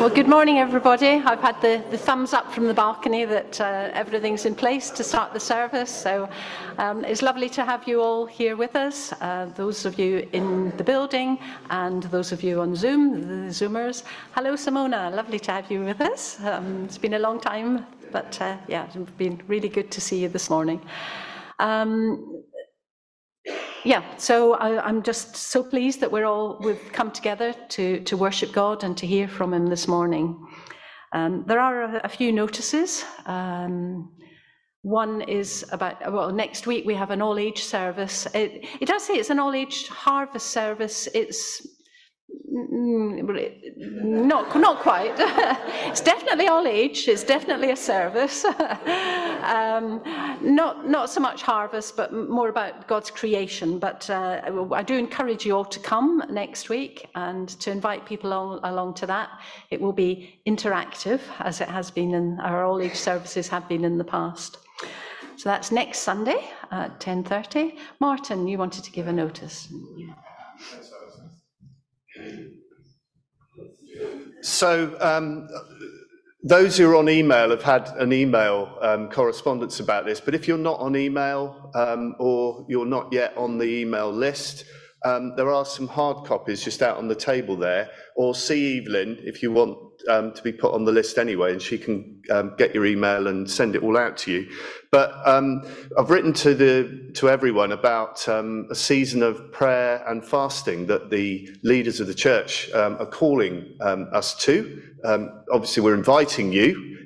Well, good morning, everybody. I've had the, the thumbs up from the balcony that uh, everything's in place to start the service. So um, it's lovely to have you all here with us, uh, those of you in the building and those of you on Zoom, the Zoomers. Hello, Simona. Lovely to have you with us. Um, it's been a long time, but uh, yeah, it's been really good to see you this morning. Um, yeah, so I, am just so pleased that we're all we've come together to to worship God and to hear from Him this morning. Um, there are a, a few notices. Um, one is about well, next week we have an all age service. It, it does say it's an all age harvest service. It's not, not quite. it's definitely all age. It's definitely a service. um, not, not so much harvest, but more about God's creation. But uh, I do encourage you all to come next week and to invite people along, along to that. It will be interactive, as it has been in our all age services have been in the past. So that's next Sunday at 10:30. Martin, you wanted to give a notice. Yeah. So, um, those who are on email have had an email um, correspondence about this, but if you're not on email um, or you're not yet on the email list, um, there are some hard copies just out on the table there, or see Evelyn if you want um, to be put on the list anyway, and she can um, get your email and send it all out to you. But um, I've written to the to everyone about um, a season of prayer and fasting that the leaders of the church um, are calling um, us to. obviously, we're inviting you.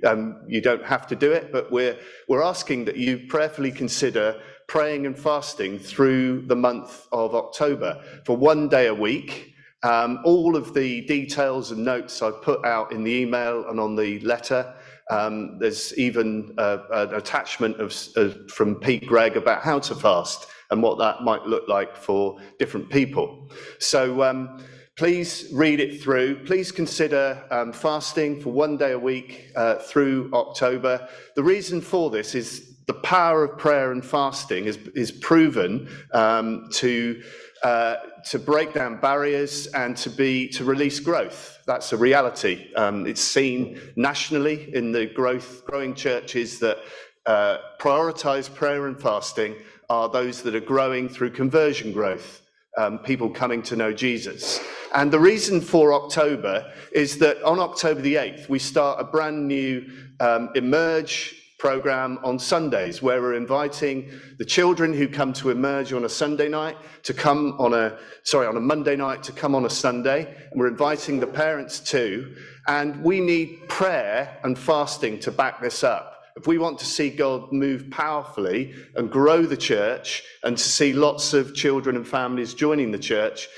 you don't have to do it, but we're we're asking that you prayerfully consider praying and fasting through the month of October for one day a week. Um, all of the details and notes I've put out in the email and on the letter. Um, there's even uh, an attachment of, uh, from Pete Greig about how to fast and what that might look like for different people. So um, please read it through. Please consider um, fasting for one day a week uh, through October. The reason for this is the power of prayer and fasting is, is proven um, to uh, to break down barriers and to be to release growth. That's a reality. Um, it's seen nationally in the growth growing churches that uh, prioritize prayer and fasting are those that are growing through conversion growth, um, people coming to know Jesus. And the reason for October is that on October the 8th, we start a brand new um, Emerge program on Sundays, where we're inviting the children who come to emerge on a Sunday night to come on a, sorry, on a Monday night to come on a Sunday. And we're inviting the parents too. And we need prayer and fasting to back this up. If we want to see God move powerfully and grow the church and to see lots of children and families joining the church,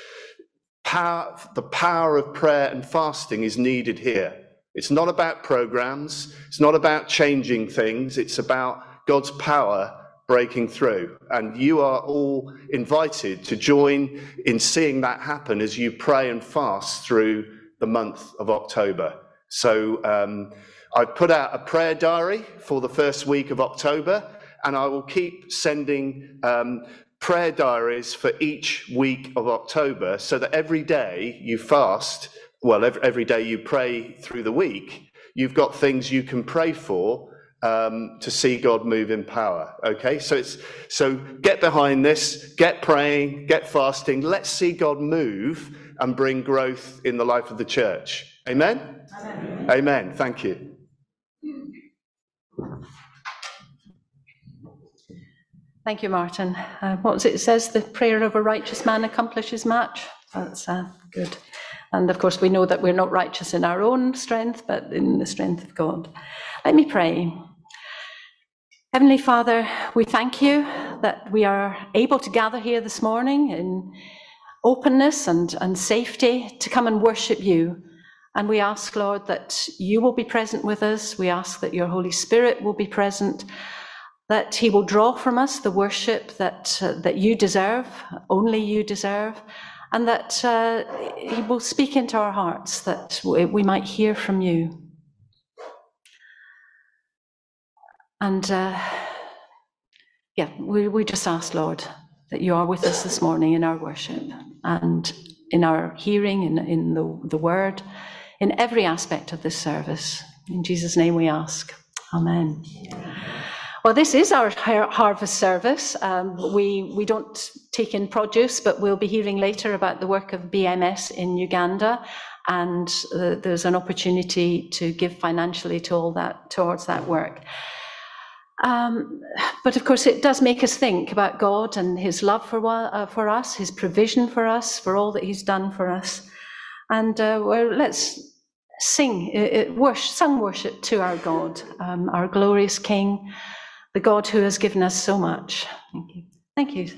power, the power of prayer and fasting is needed here. It's not about programs, it's not about changing things, it's about God's power breaking through. And you are all invited to join in seeing that happen as you pray and fast through the month of October. So um, I've put out a prayer diary for the first week of October, and I will keep sending um, prayer diaries for each week of October so that every day you fast well, every, every day you pray through the week, you've got things you can pray for um, to see God move in power. Okay, so it's so get behind this, get praying, get fasting. Let's see God move and bring growth in the life of the church. Amen. Amen. Amen. Thank you. Thank you, Martin. Uh, what it? it says the prayer of a righteous man accomplishes much. That's uh, good. And of course, we know that we're not righteous in our own strength, but in the strength of God. Let me pray. Heavenly Father, we thank you that we are able to gather here this morning in openness and, and safety to come and worship you. And we ask, Lord, that you will be present with us. We ask that your Holy Spirit will be present, that he will draw from us the worship that, uh, that you deserve, only you deserve, and that uh, He will speak into our hearts that we might hear from you. And uh, yeah, we, we just ask, Lord, that you are with us this morning in our worship and in our hearing, in, in the, the word, in every aspect of this service. In Jesus' name we ask. Amen. Well, this is our harvest service. Um, we, we don't take in produce, but we'll be hearing later about the work of BMS in Uganda. And uh, there's an opportunity to give financially to all that, towards that work. Um, but of course, it does make us think about God and His love for, uh, for us, His provision for us, for all that He's done for us. And uh, well, let's sing, it, it, worship, sung worship to our God, um, our glorious King, the God who has given us so much. Thank you. Thank you.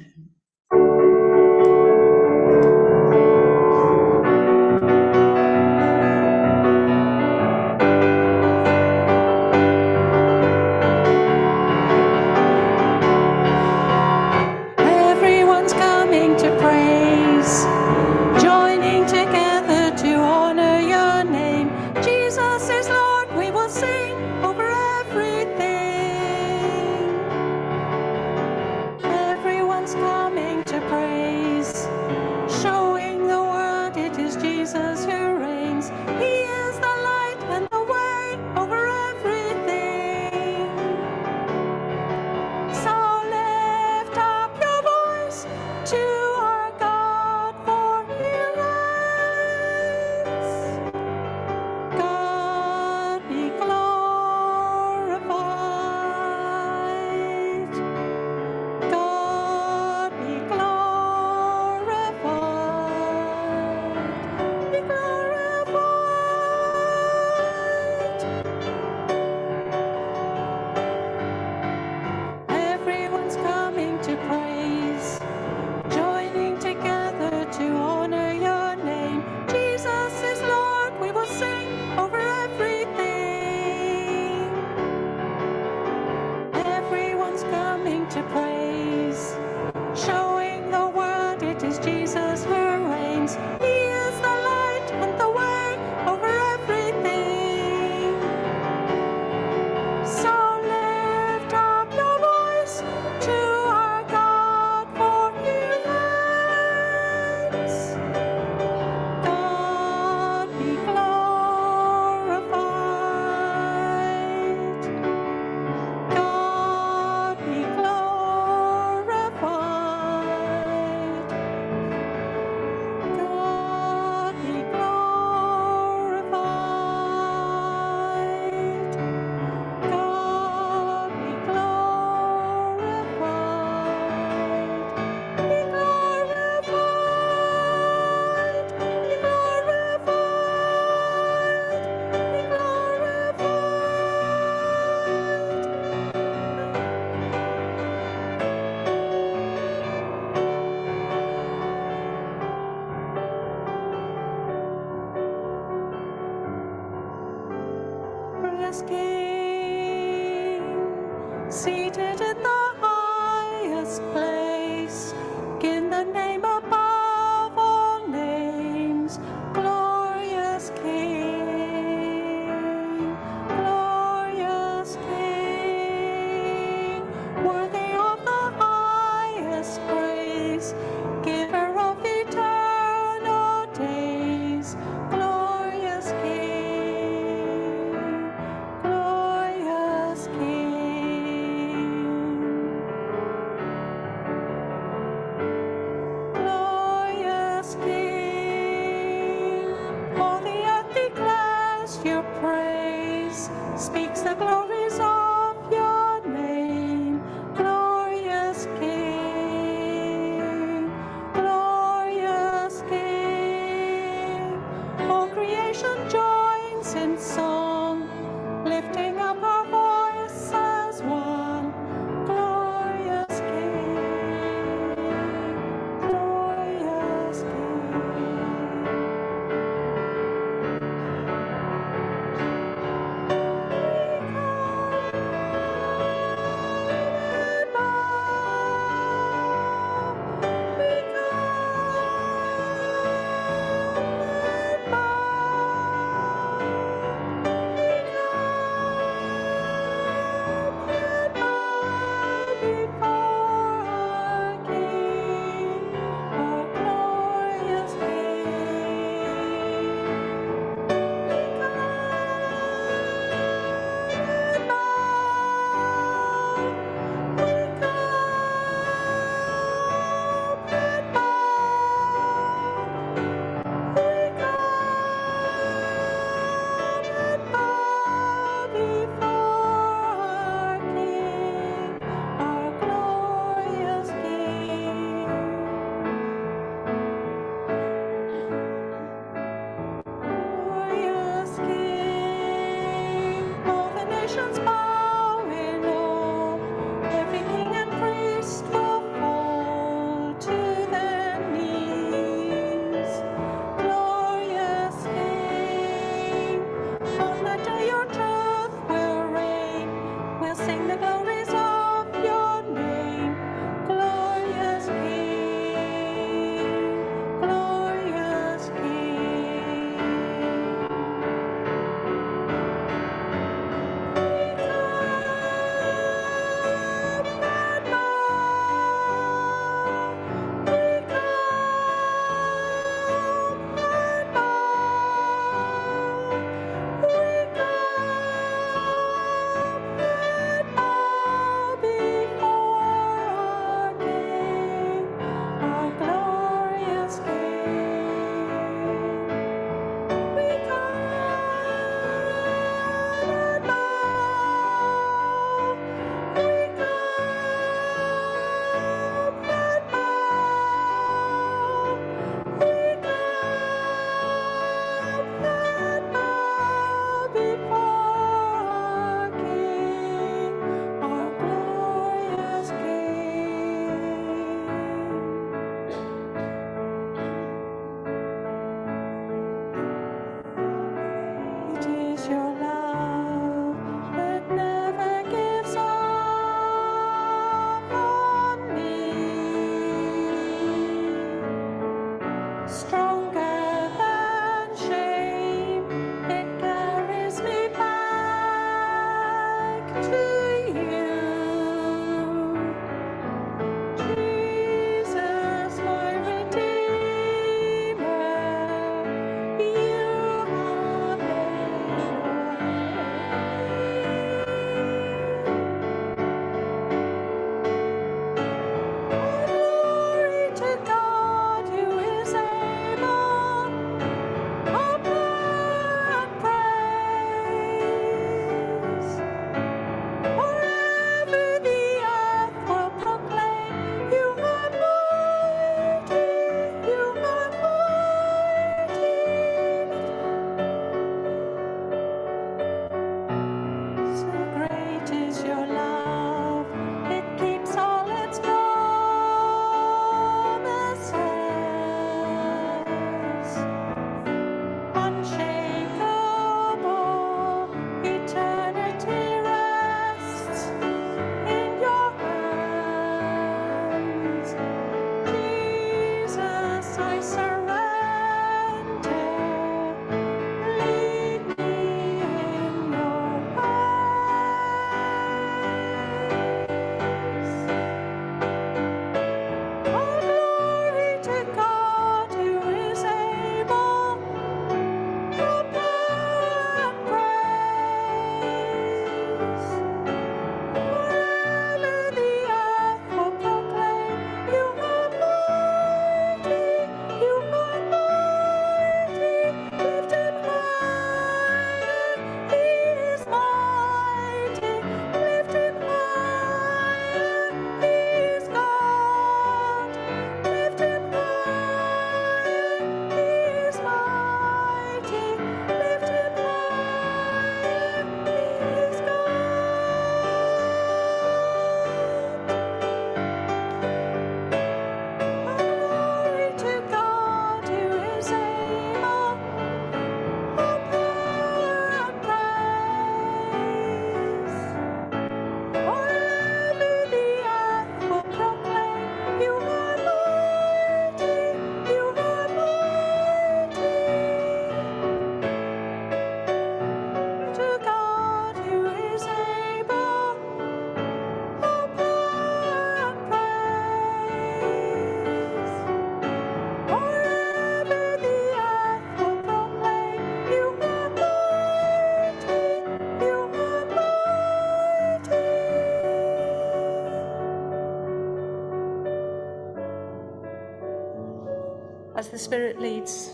Spirit leads,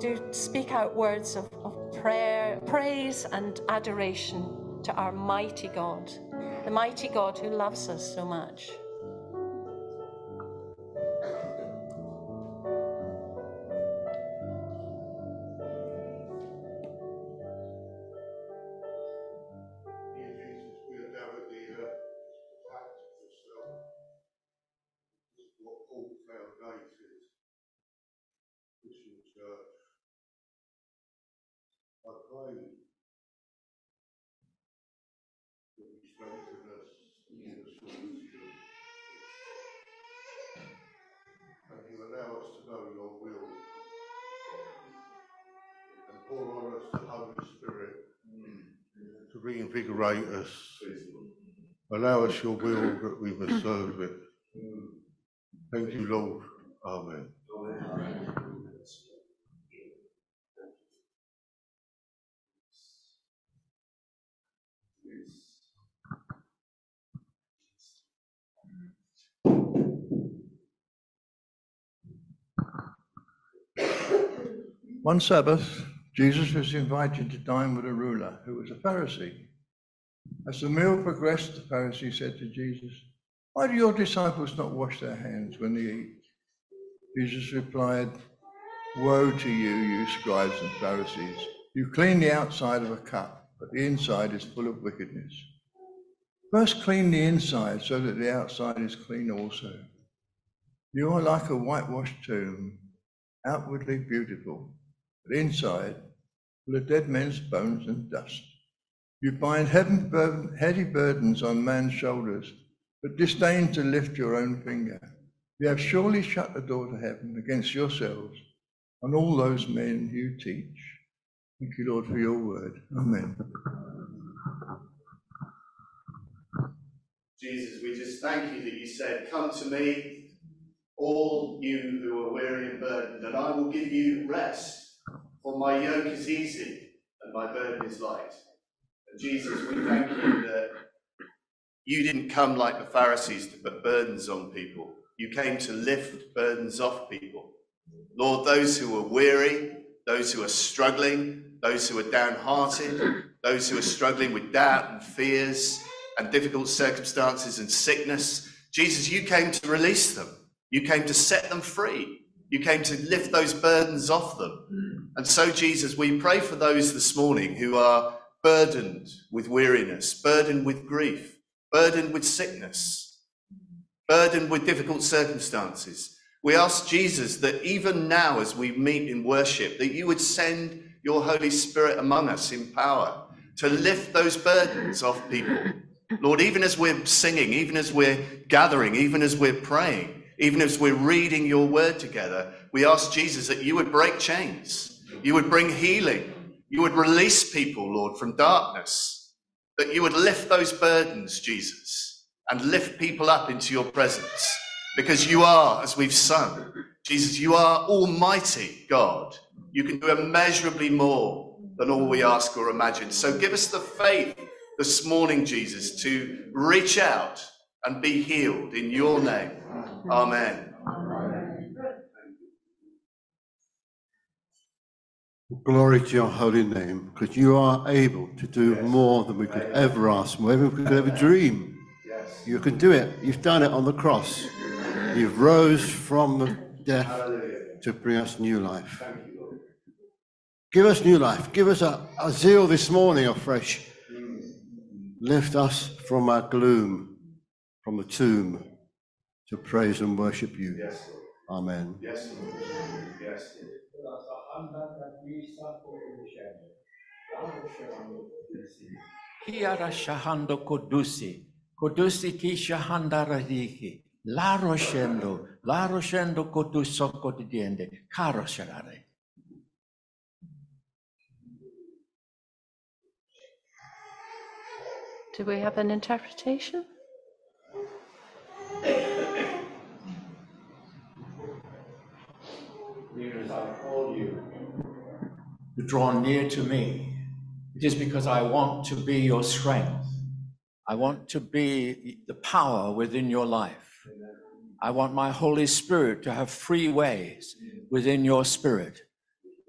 do speak out words of, of prayer, praise, and adoration to our mighty God, the mighty God who loves us so much. Allow us your will that we may serve it. Thank you, Lord. Amen. One Sabbath, Jesus was invited to dine with a ruler who was a Pharisee. As the meal progressed, the Pharisee said to Jesus, Why do your disciples not wash their hands when they eat? Jesus replied, Woe to you, you scribes and Pharisees! You clean the outside of a cup, but the inside is full of wickedness. First clean the inside so that the outside is clean also. You are like a whitewashed tomb, outwardly beautiful, but inside full of dead men's bones and dust. You bind heavy burdens on man's shoulders, but disdain to lift your own finger. You have surely shut the door to heaven against yourselves and all those men you teach. Thank you, Lord, for your word. Amen. Jesus, we just thank you that you said, Come to me, all you who are weary and burdened, and I will give you rest. For my yoke is easy and my burden is light. Jesus, we thank you that you didn't come like the Pharisees to put burdens on people. You came to lift burdens off people. Lord, those who are weary, those who are struggling, those who are downhearted, those who are struggling with doubt and fears and difficult circumstances and sickness, Jesus, you came to release them. You came to set them free. You came to lift those burdens off them. And so, Jesus, we pray for those this morning who are burdened with weariness, burdened with grief, burdened with sickness, burdened with difficult circumstances. We ask Jesus that even now, as we meet in worship, that you would send your Holy Spirit among us in power to lift those burdens off people. Lord, even as we're singing, even as we're gathering, even as we're praying, even as we're reading your word together, we ask Jesus that you would break chains, you would bring healing, you would release people, Lord, from darkness, that you would lift those burdens, Jesus, and lift people up into your presence. Because you are, as we've sung, Jesus, you are Almighty God. You can do immeasurably more than all we ask or imagine. So give us the faith this morning, Jesus, to reach out and be healed in your name. Amen. Glory to your holy name, because you are able to do yes. more than we could ever ask, more than we could ever dream. Yes. You can do it. You've done it on the cross. You've rose from death Hallelujah. to bring us new life. You, Give us new life. Give us a, a zeal this morning afresh. Mm. Lift us from our gloom, from the tomb, to praise and worship you. Yes, Amen. Yes, Lord. Yes, Lord. Kiara shahando kodusi, kodusi ki shahanda radiki, la roshendo, la roshendo koduso kotidiende, caro sharare. Do we have an interpretation? Leaders, I call you to draw near to me. It is because I want to be your strength. I want to be the power within your life. I want my Holy Spirit to have free ways within your spirit,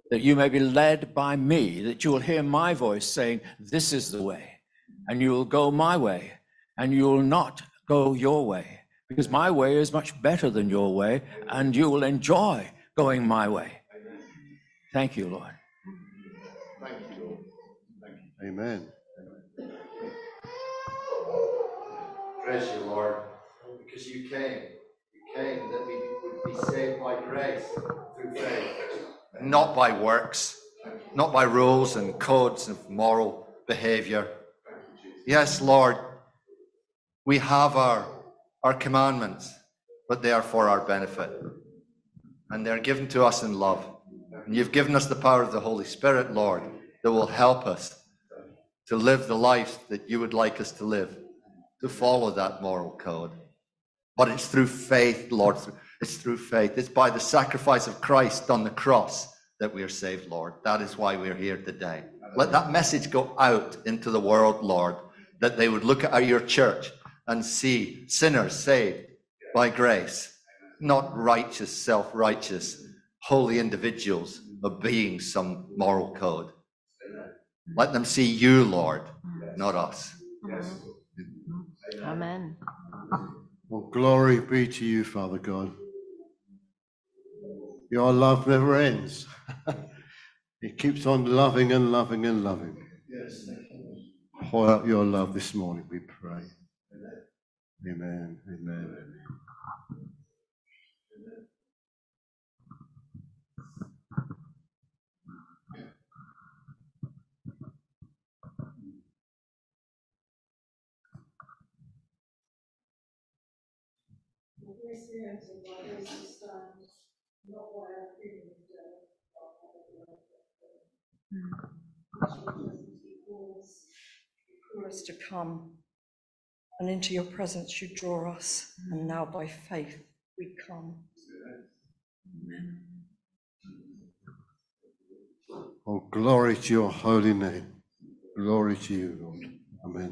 that you may be led by me, that you will hear my voice saying, This is the way, and you will go my way, and you will not go your way, because my way is much better than your way, and you will enjoy going my way. Thank you, Lord. Amen. Praise you, Lord, because you came. You came that we would be saved by grace through faith, not by works, not by rules and codes of moral behavior. Yes, Lord, we have our, our commandments, but they are for our benefit. And they're given to us in love. And you've given us the power of the Holy Spirit, Lord, that will help us to live the life that you would like us to live, to follow that moral code. But it's through faith, Lord. It's through faith. It's by the sacrifice of Christ on the cross that we are saved, Lord. That is why we're here today. Let that message go out into the world, Lord, that they would look at your church and see sinners saved by grace, not righteous, self righteous, holy individuals obeying some moral code. Let them see you, Lord, not us. Mm-hmm. Amen. Well, glory be to you, Father God. Your love never ends. it keeps on loving and loving and loving. Yes. Pour out your love this morning, we pray. Amen. Amen. Amen. Us to come, and into your presence you draw us, and now by faith we come. Amen. Oh, glory to your holy name. Glory to you, Lord. Amen.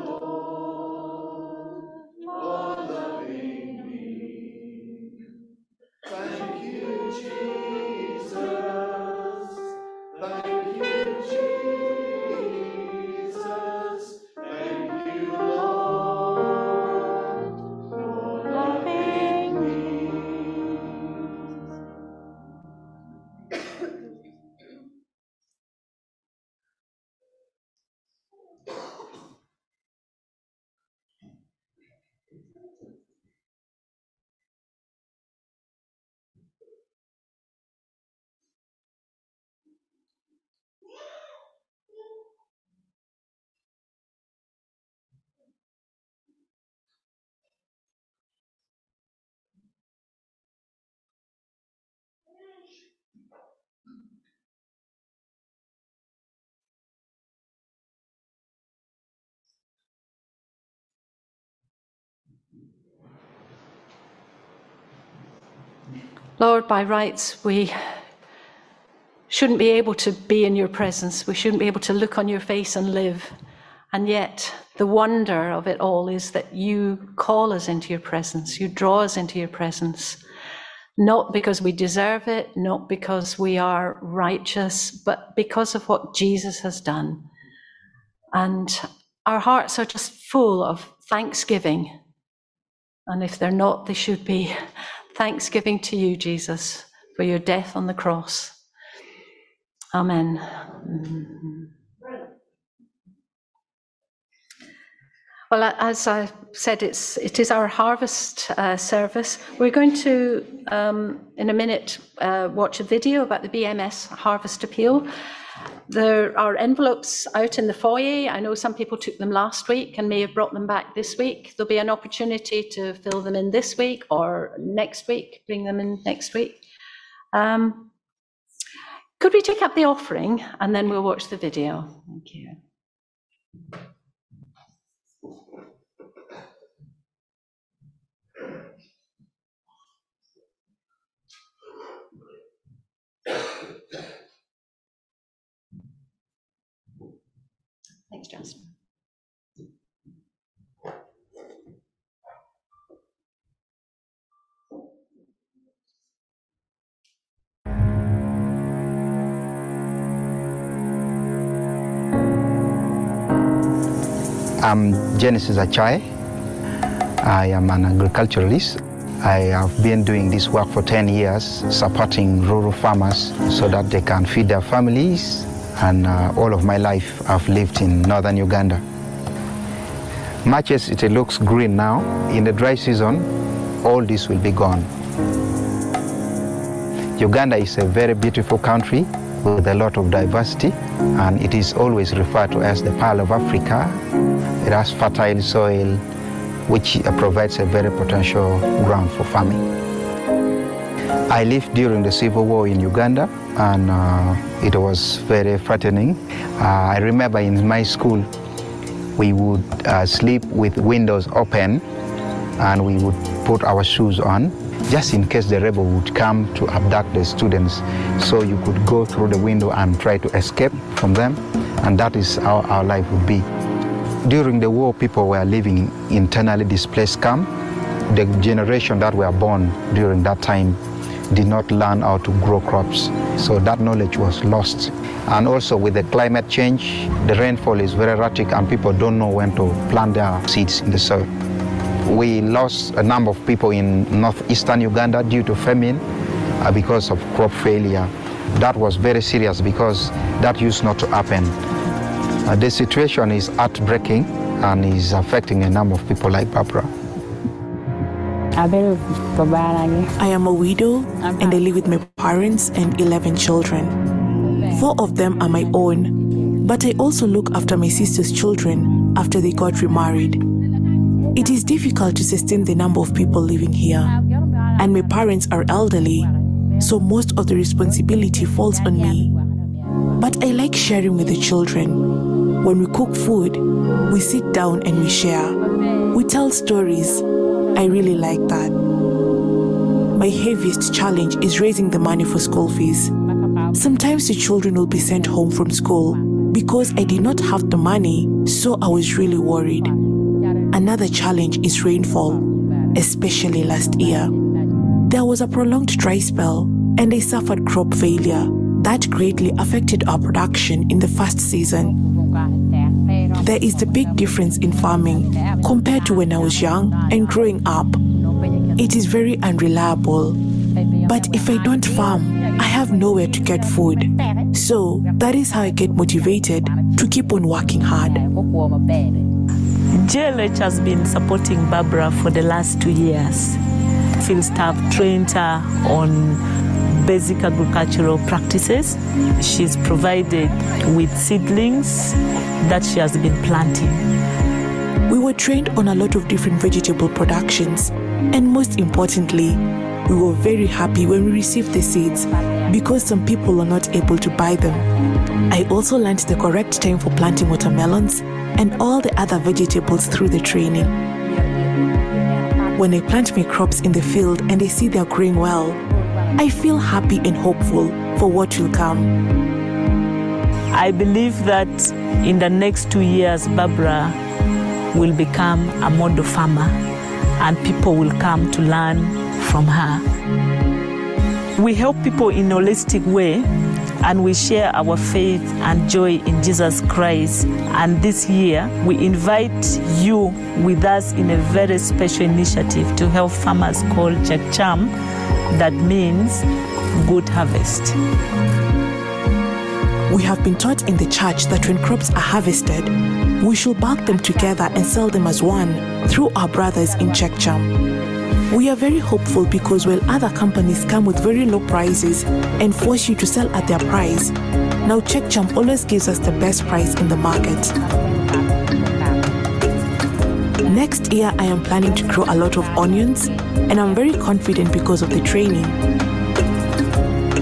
Lord, by rights, we shouldn't be able to be in your presence. We shouldn't be able to look on your face and live. And yet, the wonder of it all is that you call us into your presence, you draw us into your presence, not because we deserve it, not because we are righteous, but because of what Jesus has done. And our hearts are just full of thanksgiving. And if they're not, they should be. Thanksgiving to you, Jesus, for your death on the cross. Amen. Well, as I said, it's, it is our harvest uh, service. We're going to, um, in a minute, uh, watch a video about the BMS Harvest Appeal. There are envelopes out in the foyer. I know some people took them last week and may have brought them back this week. There'll be an opportunity to fill them in this week or next week, bring them in next week. Um, Could we take up the offering and then we'll watch the video? Thank you. I'm Genesis Achai. I am an agriculturalist. I have been doing this work for 10 years, supporting rural farmers so that they can feed their families. And uh, all of my life, I've lived in northern Uganda. Much as it looks green now, in the dry season, all this will be gone. Uganda is a very beautiful country with a lot of diversity, and it is always referred to as the Pearl of Africa. It has fertile soil, which uh, provides a very potential ground for farming. I lived during the civil war in Uganda, and uh, it was very frightening. Uh, I remember in my school, we would uh, sleep with windows open, and we would put our shoes on just in case the rebel would come to abduct the students. So you could go through the window and try to escape from them, and that is how our life would be. During the war, people were living in internally displaced camp. The generation that were born during that time did not learn how to grow crops, so that knowledge was lost. And also with the climate change, the rainfall is very erratic and people don't know when to plant their seeds in the soil. We lost a number of people in northeastern Uganda due to famine uh, because of crop failure. That was very serious because that used not to happen. Uh, the situation is heartbreaking and is affecting a number of people like Barbara. I am a widow and I live with my parents and 11 children. Four of them are my own, but I also look after my sister's children after they got remarried. It is difficult to sustain the number of people living here, and my parents are elderly, so most of the responsibility falls on me. But I like sharing with the children. When we cook food, we sit down and we share. We tell stories. I really like that. My heaviest challenge is raising the money for school fees. Sometimes the children will be sent home from school because I did not have the money, so I was really worried. Another challenge is rainfall, especially last year. There was a prolonged dry spell, and I suffered crop failure that greatly affected our production in the first season. There is the big difference in farming compared to when I was young and growing up. It is very unreliable. But if I don't farm, I have nowhere to get food. So that is how I get motivated to keep on working hard. JLH has been supporting Barbara for the last two years. Field staff trained her on basic agricultural practices. She's provided with seedlings that she has been planting. We were trained on a lot of different vegetable productions, and most importantly, we were very happy when we received the seeds because some people are not able to buy them. I also learned the correct time for planting watermelons and all the other vegetables through the training. When I plant my crops in the field and I see they're growing well, I feel happy and hopeful for what will come. I believe that in the next two years, Barbara will become a model farmer and people will come to learn from her. We help people in a holistic way and we share our faith and joy in Jesus Christ. And this year, we invite you with us in a very special initiative to help farmers called Chakcham, that means good harvest. We have been taught in the church that when crops are harvested, we should bulk them together and sell them as one through our brothers in Chekcham. We are very hopeful because while other companies come with very low prices and force you to sell at their price, now Chekcham always gives us the best price in the market. Next year, I am planning to grow a lot of onions, and I'm very confident because of the training.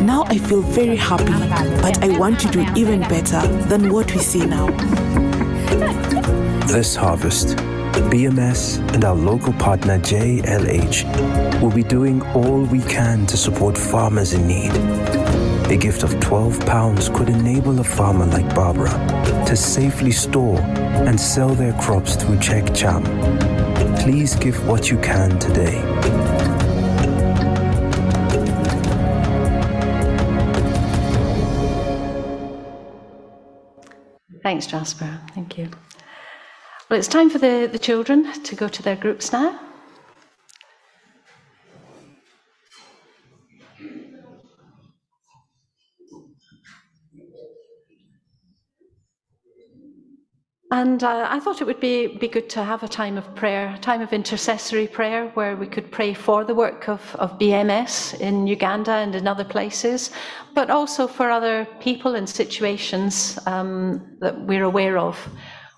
Now I feel very happy, but I want to do it even better than what we see now. This harvest, BMS and our local partner JLH will be doing all we can to support farmers in need. A gift of 12 pounds could enable a farmer like Barbara to safely store and sell their crops through Check Cham. Please give what you can today. Thanks, Jasper. Thank you. Well, it's time for the, the children to go to their groups now. And uh, I thought it would be, be good to have a time of prayer, a time of intercessory prayer, where we could pray for the work of, of BMS in Uganda and in other places, but also for other people and situations um, that we're aware of,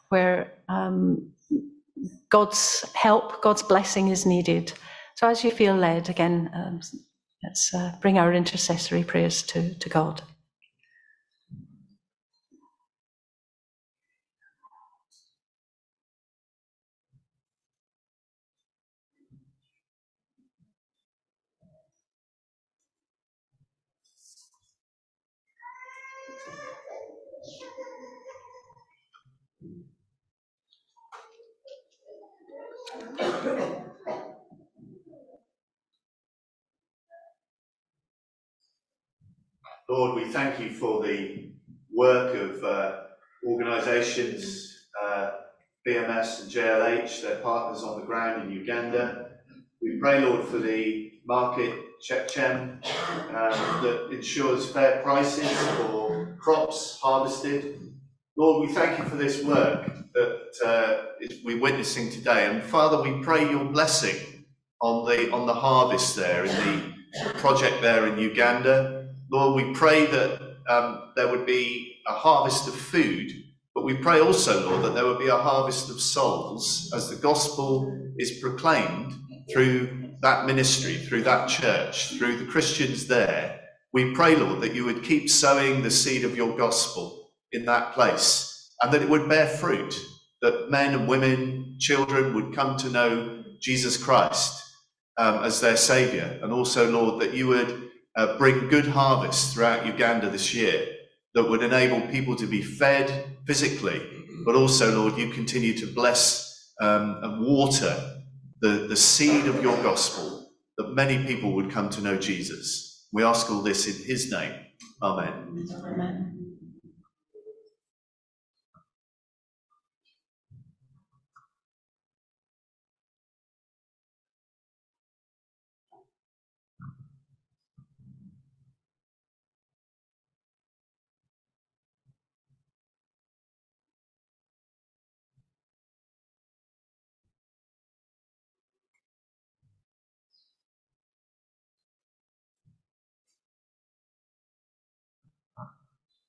where um, God's help, God's blessing is needed. So as you feel led, again, um, let's uh, bring our intercessory prayers to, to God. Lord, we thank you for the work of uh, organisations, uh, BMS and JLH, their partners on the ground in Uganda. We pray, Lord, for the market Chepchem um, that ensures fair prices for crops harvested. Lord, we thank you for this work that uh, we're witnessing today. And Father, we pray your blessing on the on the harvest there in the project there in Uganda. Lord, we pray that um, there would be a harvest of food, but we pray also, Lord, that there would be a harvest of souls as the gospel is proclaimed through that ministry, through that church, through the Christians there. We pray, Lord, that you would keep sowing the seed of your gospel in that place and that it would bear fruit, that men and women, children would come to know Jesus Christ um, as their Saviour. And also, Lord, that you would uh, bring good harvests throughout Uganda this year that would enable people to be fed physically, but also, Lord, you continue to bless um, and water the, the seed of your gospel that many people would come to know Jesus. We ask all this in his name. Amen. Amen.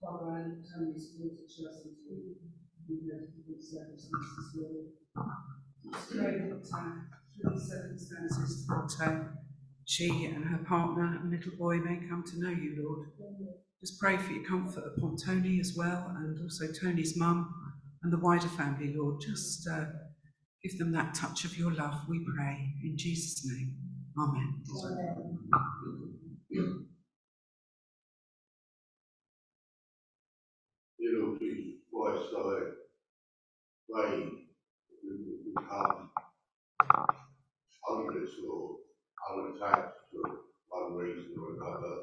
Father, I lift Tony's school to trust to you know, good circumstances, Lord. That uh, through these circumstances uh, she and her partner and little boy may come to know you, Lord. Just pray for your comfort upon Tony as well, and also Tony's mum and the wider family, Lord. Just uh, give them that touch of your love, we pray, in Jesus' name. Amen. Amen. Jesus Christ, I pray we will become homeless or unattached to one reason or another.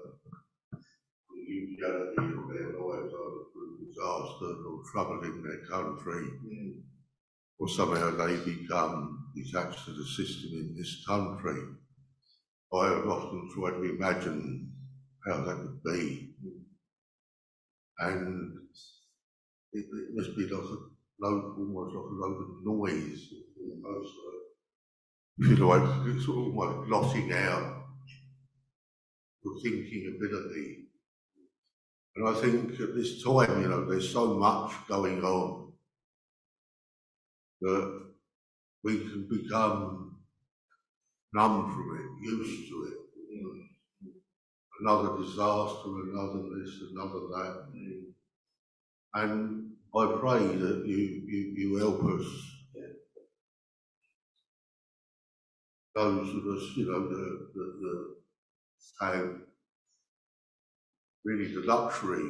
The utility of their lives through disaster or trouble in their country, mm. or somehow they become detached to the system in this country. I have often tried to imagine how that would be. And it, it must be like a load, almost like a load of noise, almost like, you know, it's sort of like blotting out your thinking ability. And I think at this time, you know, there's so much going on that we can become numb from it, used to it. Mm. another disaster, another this, another that. And I pray that you, you, you help us. Those of us, you know, that, that, that have really the luxury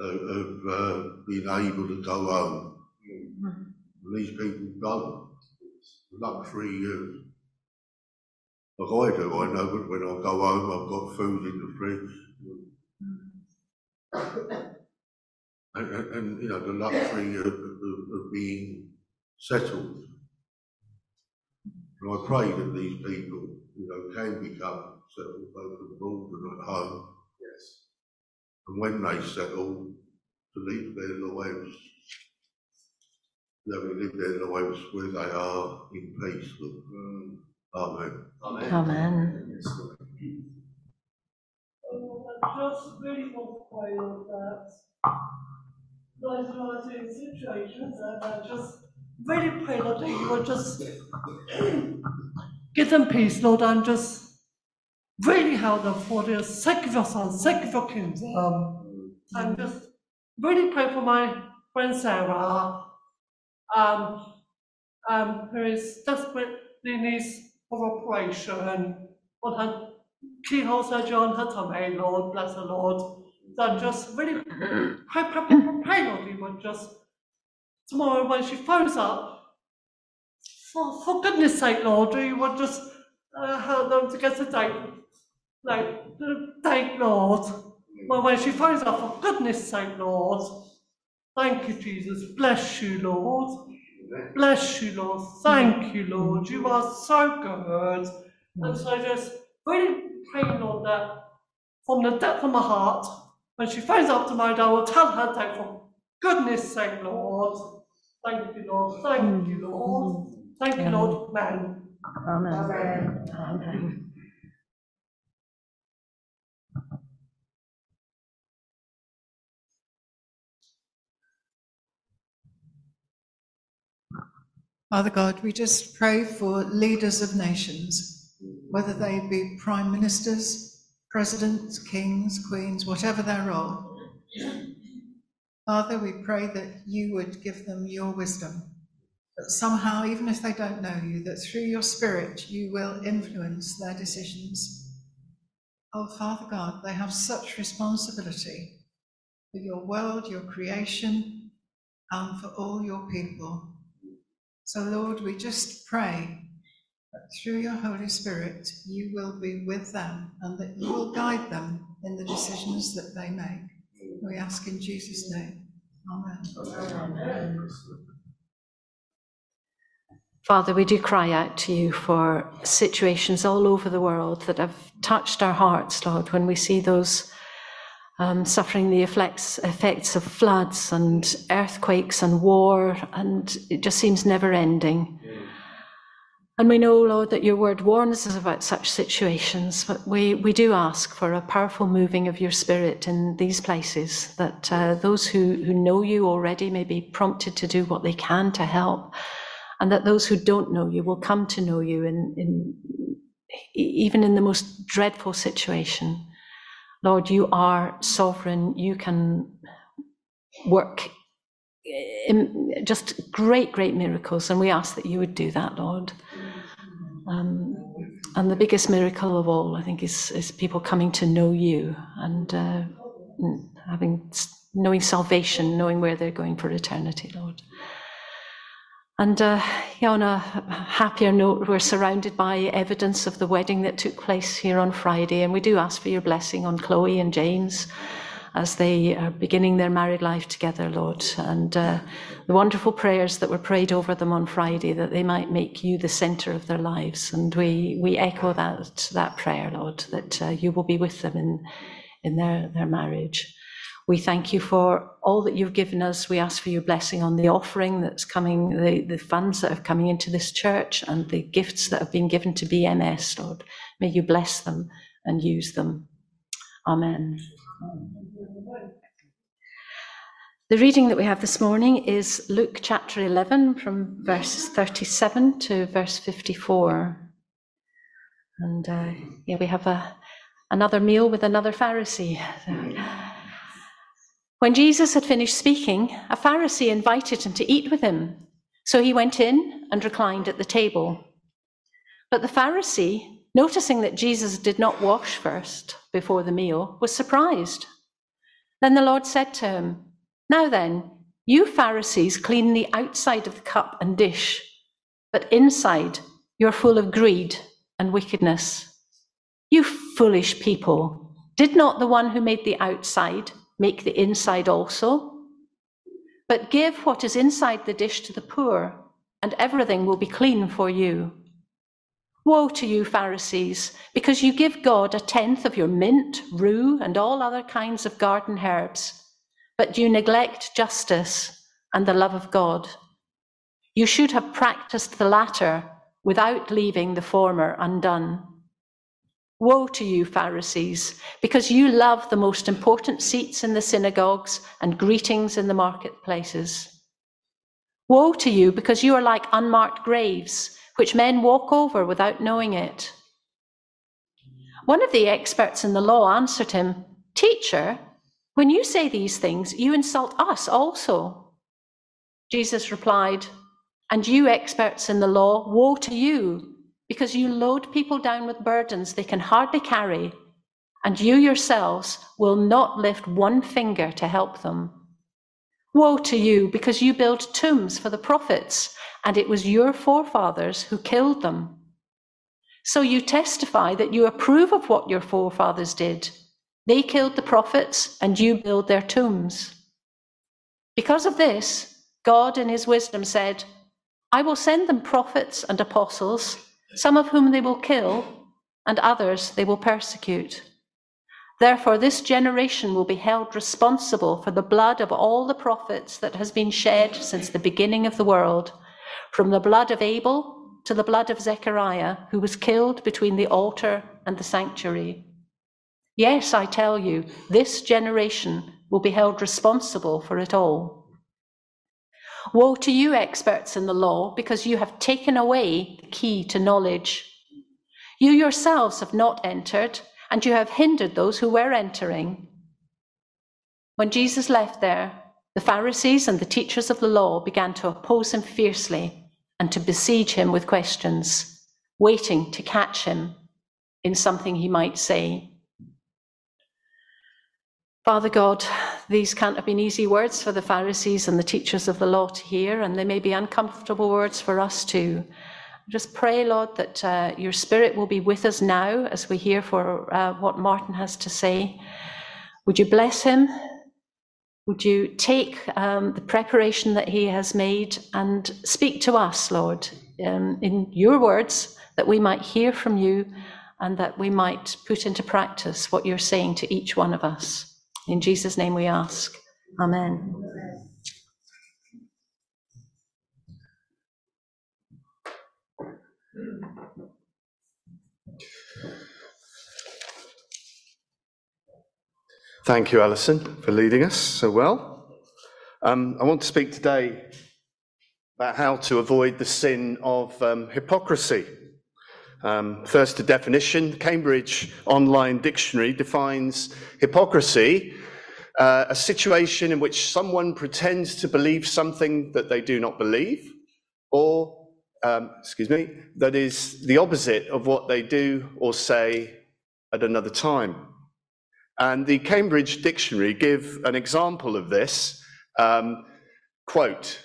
of, of uh, being able to go home. And these people don't. The luxury of, like I do, I know that when I go home, I've got food in the fridge. And, and, and, you know, the luxury of, of, of being settled. And I pray that these people, you know, can become settled both abroad and at home. Yes. And when they settle, to leave their lives, they will live their lives where they are in peace. Lord. Mm. Amen. Amen. I uh, just really want to pray on that. Situations, and I just really pray, that you will just give them peace, Lord, and just really help them for the sake of your son, sake of your kingdom. And just really pray for my friend Sarah, um, um, who is desperately needs of operation on her keyhole surgery on her tummy, Lord, bless her, Lord. So just Lord, you would just tomorrow when she phones up, for, for goodness sake, Lord, you would just uh, help them to get a date, like, the date, Lord. Well, when she phones up, for goodness sake, Lord, thank you, Jesus, bless you, Lord. Bless you, Lord. Thank you, Lord. You are so good. And so just really pray, Lord, that from the depth of my heart, when she phones up tomorrow, I will tell her that for goodness sake, Lord. Thank you, Lord. Thank mm. you, Lord. Thank you, Lord. Amen. Amen. Amen. Father God, we just pray for leaders of nations, whether they be prime ministers, presidents, kings, queens, whatever their role. Father, we pray that you would give them your wisdom, that somehow, even if they don't know you, that through your spirit you will influence their decisions. Oh, Father God, they have such responsibility for your world, your creation, and for all your people. So, Lord, we just pray that through your Holy Spirit you will be with them and that you will guide them in the decisions that they make. We ask in Jesus' name. Amen. Father, we do cry out to you for situations all over the world that have touched our hearts, Lord, when we see those um, suffering the effects, effects of floods and earthquakes and war, and it just seems never ending. And we know, Lord, that your word warns us about such situations, but we, we do ask for a powerful moving of your spirit in these places, that uh, those who, who know you already may be prompted to do what they can to help, and that those who don't know you will come to know you in, in even in the most dreadful situation. Lord, you are sovereign. You can work in just great, great miracles, and we ask that you would do that, Lord. Um, and the biggest miracle of all, I think, is, is people coming to know you and uh, having knowing salvation, knowing where they're going for eternity, Lord. And uh, yeah, on a happier note, we're surrounded by evidence of the wedding that took place here on Friday, and we do ask for your blessing on Chloe and James as they are beginning their married life together, Lord. And uh, the wonderful prayers that were prayed over them on Friday, that they might make you the centre of their lives. And we, we echo that, that prayer, Lord, that uh, you will be with them in, in their, their marriage. We thank you for all that you've given us. We ask for your blessing on the offering that's coming, the, the funds that are coming into this church, and the gifts that have been given to BMS, Lord. May you bless them and use them. Amen. The reading that we have this morning is Luke chapter 11 from verses 37 to verse 54. And uh, yeah, we have a, another meal with another Pharisee. When Jesus had finished speaking, a Pharisee invited him to eat with him. So he went in and reclined at the table. But the Pharisee, noticing that Jesus did not wash first before the meal, was surprised. Then the Lord said to him, Now then, you Pharisees clean the outside of the cup and dish, but inside you're full of greed and wickedness. You foolish people, did not the one who made the outside make the inside also? But give what is inside the dish to the poor, and everything will be clean for you. Woe to you, Pharisees, because you give God a tenth of your mint, rue, and all other kinds of garden herbs, but you neglect justice and the love of God. You should have practiced the latter without leaving the former undone. Woe to you, Pharisees, because you love the most important seats in the synagogues and greetings in the marketplaces. Woe to you, because you are like unmarked graves, which men walk over without knowing it. One of the experts in the law answered him, Teacher, when you say these things, you insult us also. Jesus replied, And you experts in the law, woe to you because you load people down with burdens they can hardly carry, and you yourselves will not lift one finger to help them. Woe to you, because you build tombs for the prophets, and it was your forefathers who killed them. So you testify that you approve of what your forefathers did. They killed the prophets, and you build their tombs. Because of this, God, in his wisdom, said, I will send them prophets and apostles some of whom they will kill, and others they will persecute. Therefore, this generation will be held responsible for the blood of all the prophets that has been shed since the beginning of the world, from the blood of Abel to the blood of Zechariah, who was killed between the altar and the sanctuary. Yes, I tell you, this generation will be held responsible for it all. Woe to you, experts in the law, because you have taken away the key to knowledge. You yourselves have not entered, and you have hindered those who were entering. When Jesus left there, the Pharisees and the teachers of the law began to oppose him fiercely and to besiege him with questions, waiting to catch him in something he might say. Father God, these can't have been easy words for the Pharisees and the teachers of the law to hear, and they may be uncomfortable words for us too. Just pray, Lord, that uh, your Spirit will be with us now as we hear for uh, what Martin has to say. Would you bless him? Would you take um, the preparation that he has made and speak to us, Lord, um, in your words, that we might hear from you and that we might put into practice what you're saying to each one of us. In Jesus' name we ask. Amen. Thank you, Alison, for leading us so well. Um, I want to speak today about how to avoid the sin of um, hypocrisy. Um, first, a definition Cambridge Online Dictionary defines hypocrisy uh, a situation in which someone pretends to believe something that they do not believe, or, um, excuse me, that is the opposite of what they do or say at another time. And the Cambridge Dictionary give an example of this. Um, quote,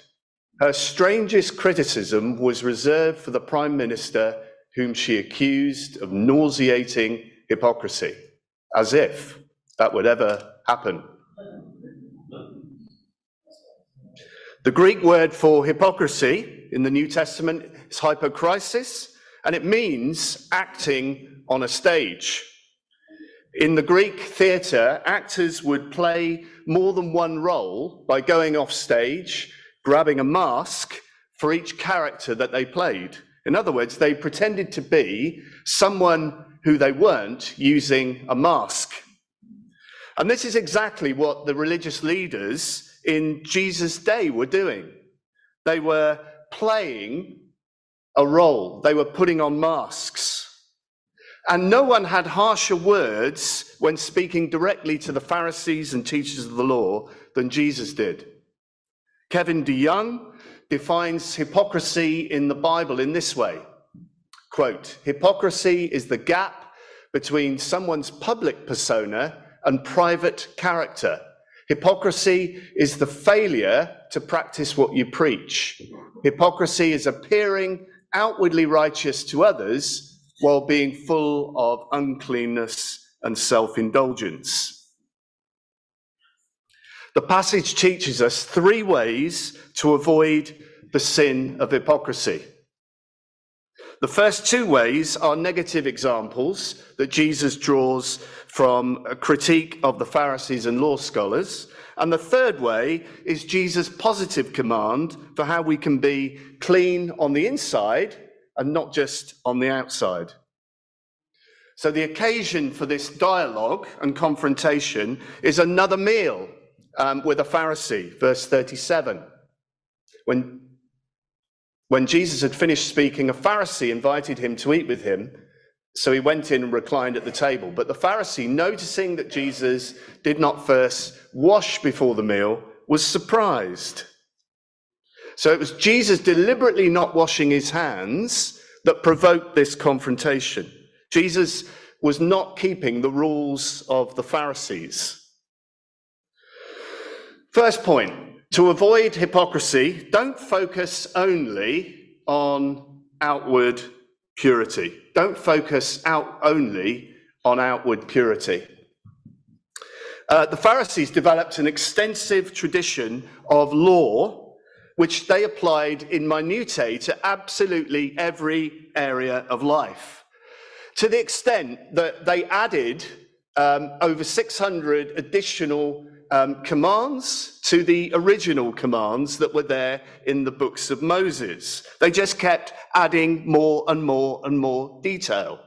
her strangest criticism was reserved for the Prime Minister whom she accused of nauseating hypocrisy, as if that would ever happen. The Greek word for hypocrisy in the New Testament is hypocrisis, and it means acting on a stage. In the Greek theatre, actors would play more than one role by going off stage, grabbing a mask for each character that they played. In other words, they pretended to be someone who they weren't using a mask. And this is exactly what the religious leaders in Jesus' day were doing. They were playing a role, they were putting on masks. And no one had harsher words when speaking directly to the Pharisees and teachers of the law than Jesus did. Kevin DeYoung defines hypocrisy in the Bible in this way quote, hypocrisy is the gap between someone's public persona and private character. Hypocrisy is the failure to practice what you preach. Hypocrisy is appearing outwardly righteous to others while being full of uncleanness and self indulgence. The passage teaches us three ways to avoid the sin of hypocrisy. The first two ways are negative examples that Jesus draws from a critique of the Pharisees and law scholars. And the third way is Jesus' positive command for how we can be clean on the inside and not just on the outside. So, the occasion for this dialogue and confrontation is another meal um, with a Pharisee, verse 37. When when Jesus had finished speaking, a Pharisee invited him to eat with him. So he went in and reclined at the table. But the Pharisee, noticing that Jesus did not first wash before the meal, was surprised. So it was Jesus deliberately not washing his hands that provoked this confrontation. Jesus was not keeping the rules of the Pharisees. First point to avoid hypocrisy, don't focus only on outward purity. Don't focus out only on outward purity. Uh, the Pharisees developed an extensive tradition of law, which they applied in minutiae to absolutely every area of life, to the extent that they added um, over 600 additional um, commands to the original commands that were there in the books of Moses. They just kept adding more and more and more detail.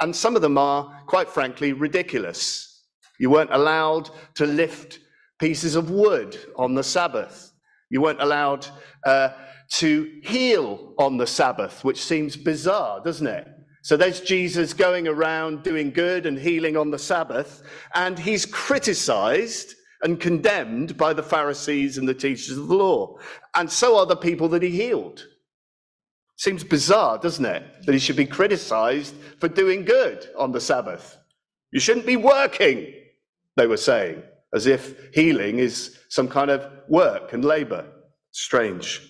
And some of them are, quite frankly, ridiculous. You weren't allowed to lift pieces of wood on the Sabbath. You weren't allowed uh, to heal on the Sabbath, which seems bizarre, doesn't it? So there's Jesus going around doing good and healing on the Sabbath, and he's criticized and condemned by the Pharisees and the teachers of the law. And so are the people that he healed. Seems bizarre, doesn't it? That he should be criticized for doing good on the Sabbath. You shouldn't be working, they were saying, as if healing is some kind of work and labor. Strange.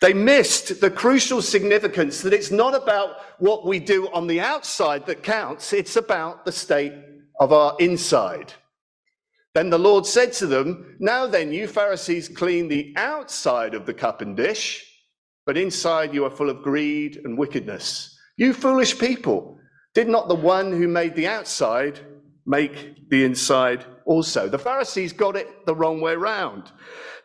They missed the crucial significance that it's not about what we do on the outside that counts, it's about the state of our inside. Then the Lord said to them, Now then, you Pharisees clean the outside of the cup and dish, but inside you are full of greed and wickedness. You foolish people, did not the one who made the outside make the inside also? The Pharisees got it the wrong way round.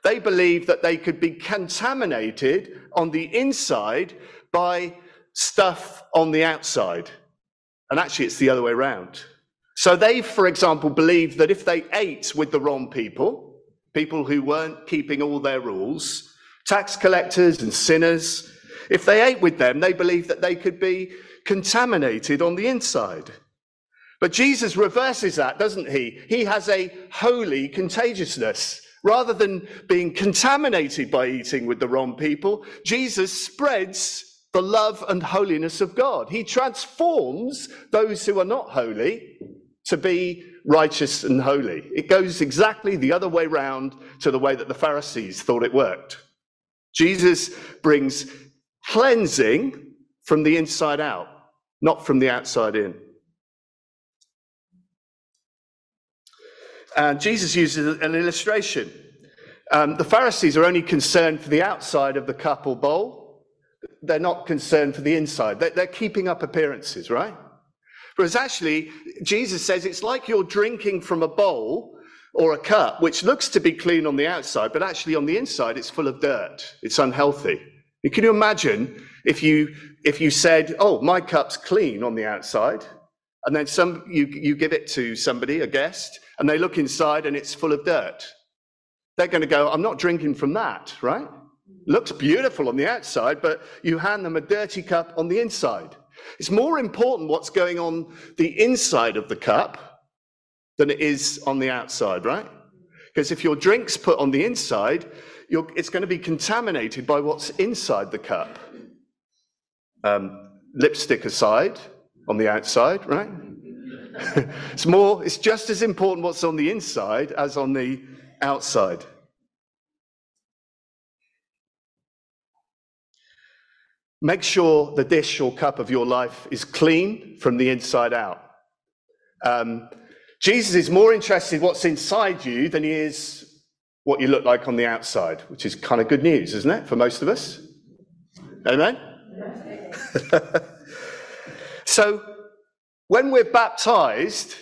They believed that they could be contaminated on the inside by stuff on the outside. And actually, it's the other way around. So they, for example, believed that if they ate with the wrong people, people who weren't keeping all their rules, tax collectors and sinners, if they ate with them, they believed that they could be contaminated on the inside. But Jesus reverses that, doesn't he? He has a holy contagiousness. Rather than being contaminated by eating with the wrong people, Jesus spreads the love and holiness of God. He transforms those who are not holy to be righteous and holy. It goes exactly the other way round to the way that the Pharisees thought it worked. Jesus brings cleansing from the inside out, not from the outside in. And Jesus uses an illustration. Um, the Pharisees are only concerned for the outside of the cup or bowl. They're not concerned for the inside. They're, they're keeping up appearances, right? Whereas actually, Jesus says it's like you're drinking from a bowl or a cup, which looks to be clean on the outside, but actually on the inside, it's full of dirt. It's unhealthy. Can you imagine if you, if you said, oh, my cup's clean on the outside, and then some, you, you give it to somebody, a guest, and they look inside and it's full of dirt. They're going to go, I'm not drinking from that, right? Looks beautiful on the outside, but you hand them a dirty cup on the inside. It's more important what's going on the inside of the cup than it is on the outside, right? Because if your drink's put on the inside, it's going to be contaminated by what's inside the cup. Um, lipstick aside, on the outside, right? it's more, it's just as important what's on the inside as on the outside. Make sure the dish or cup of your life is clean from the inside out. Um, Jesus is more interested in what's inside you than he is what you look like on the outside, which is kind of good news, isn't it, for most of us? Amen? so, when we're baptized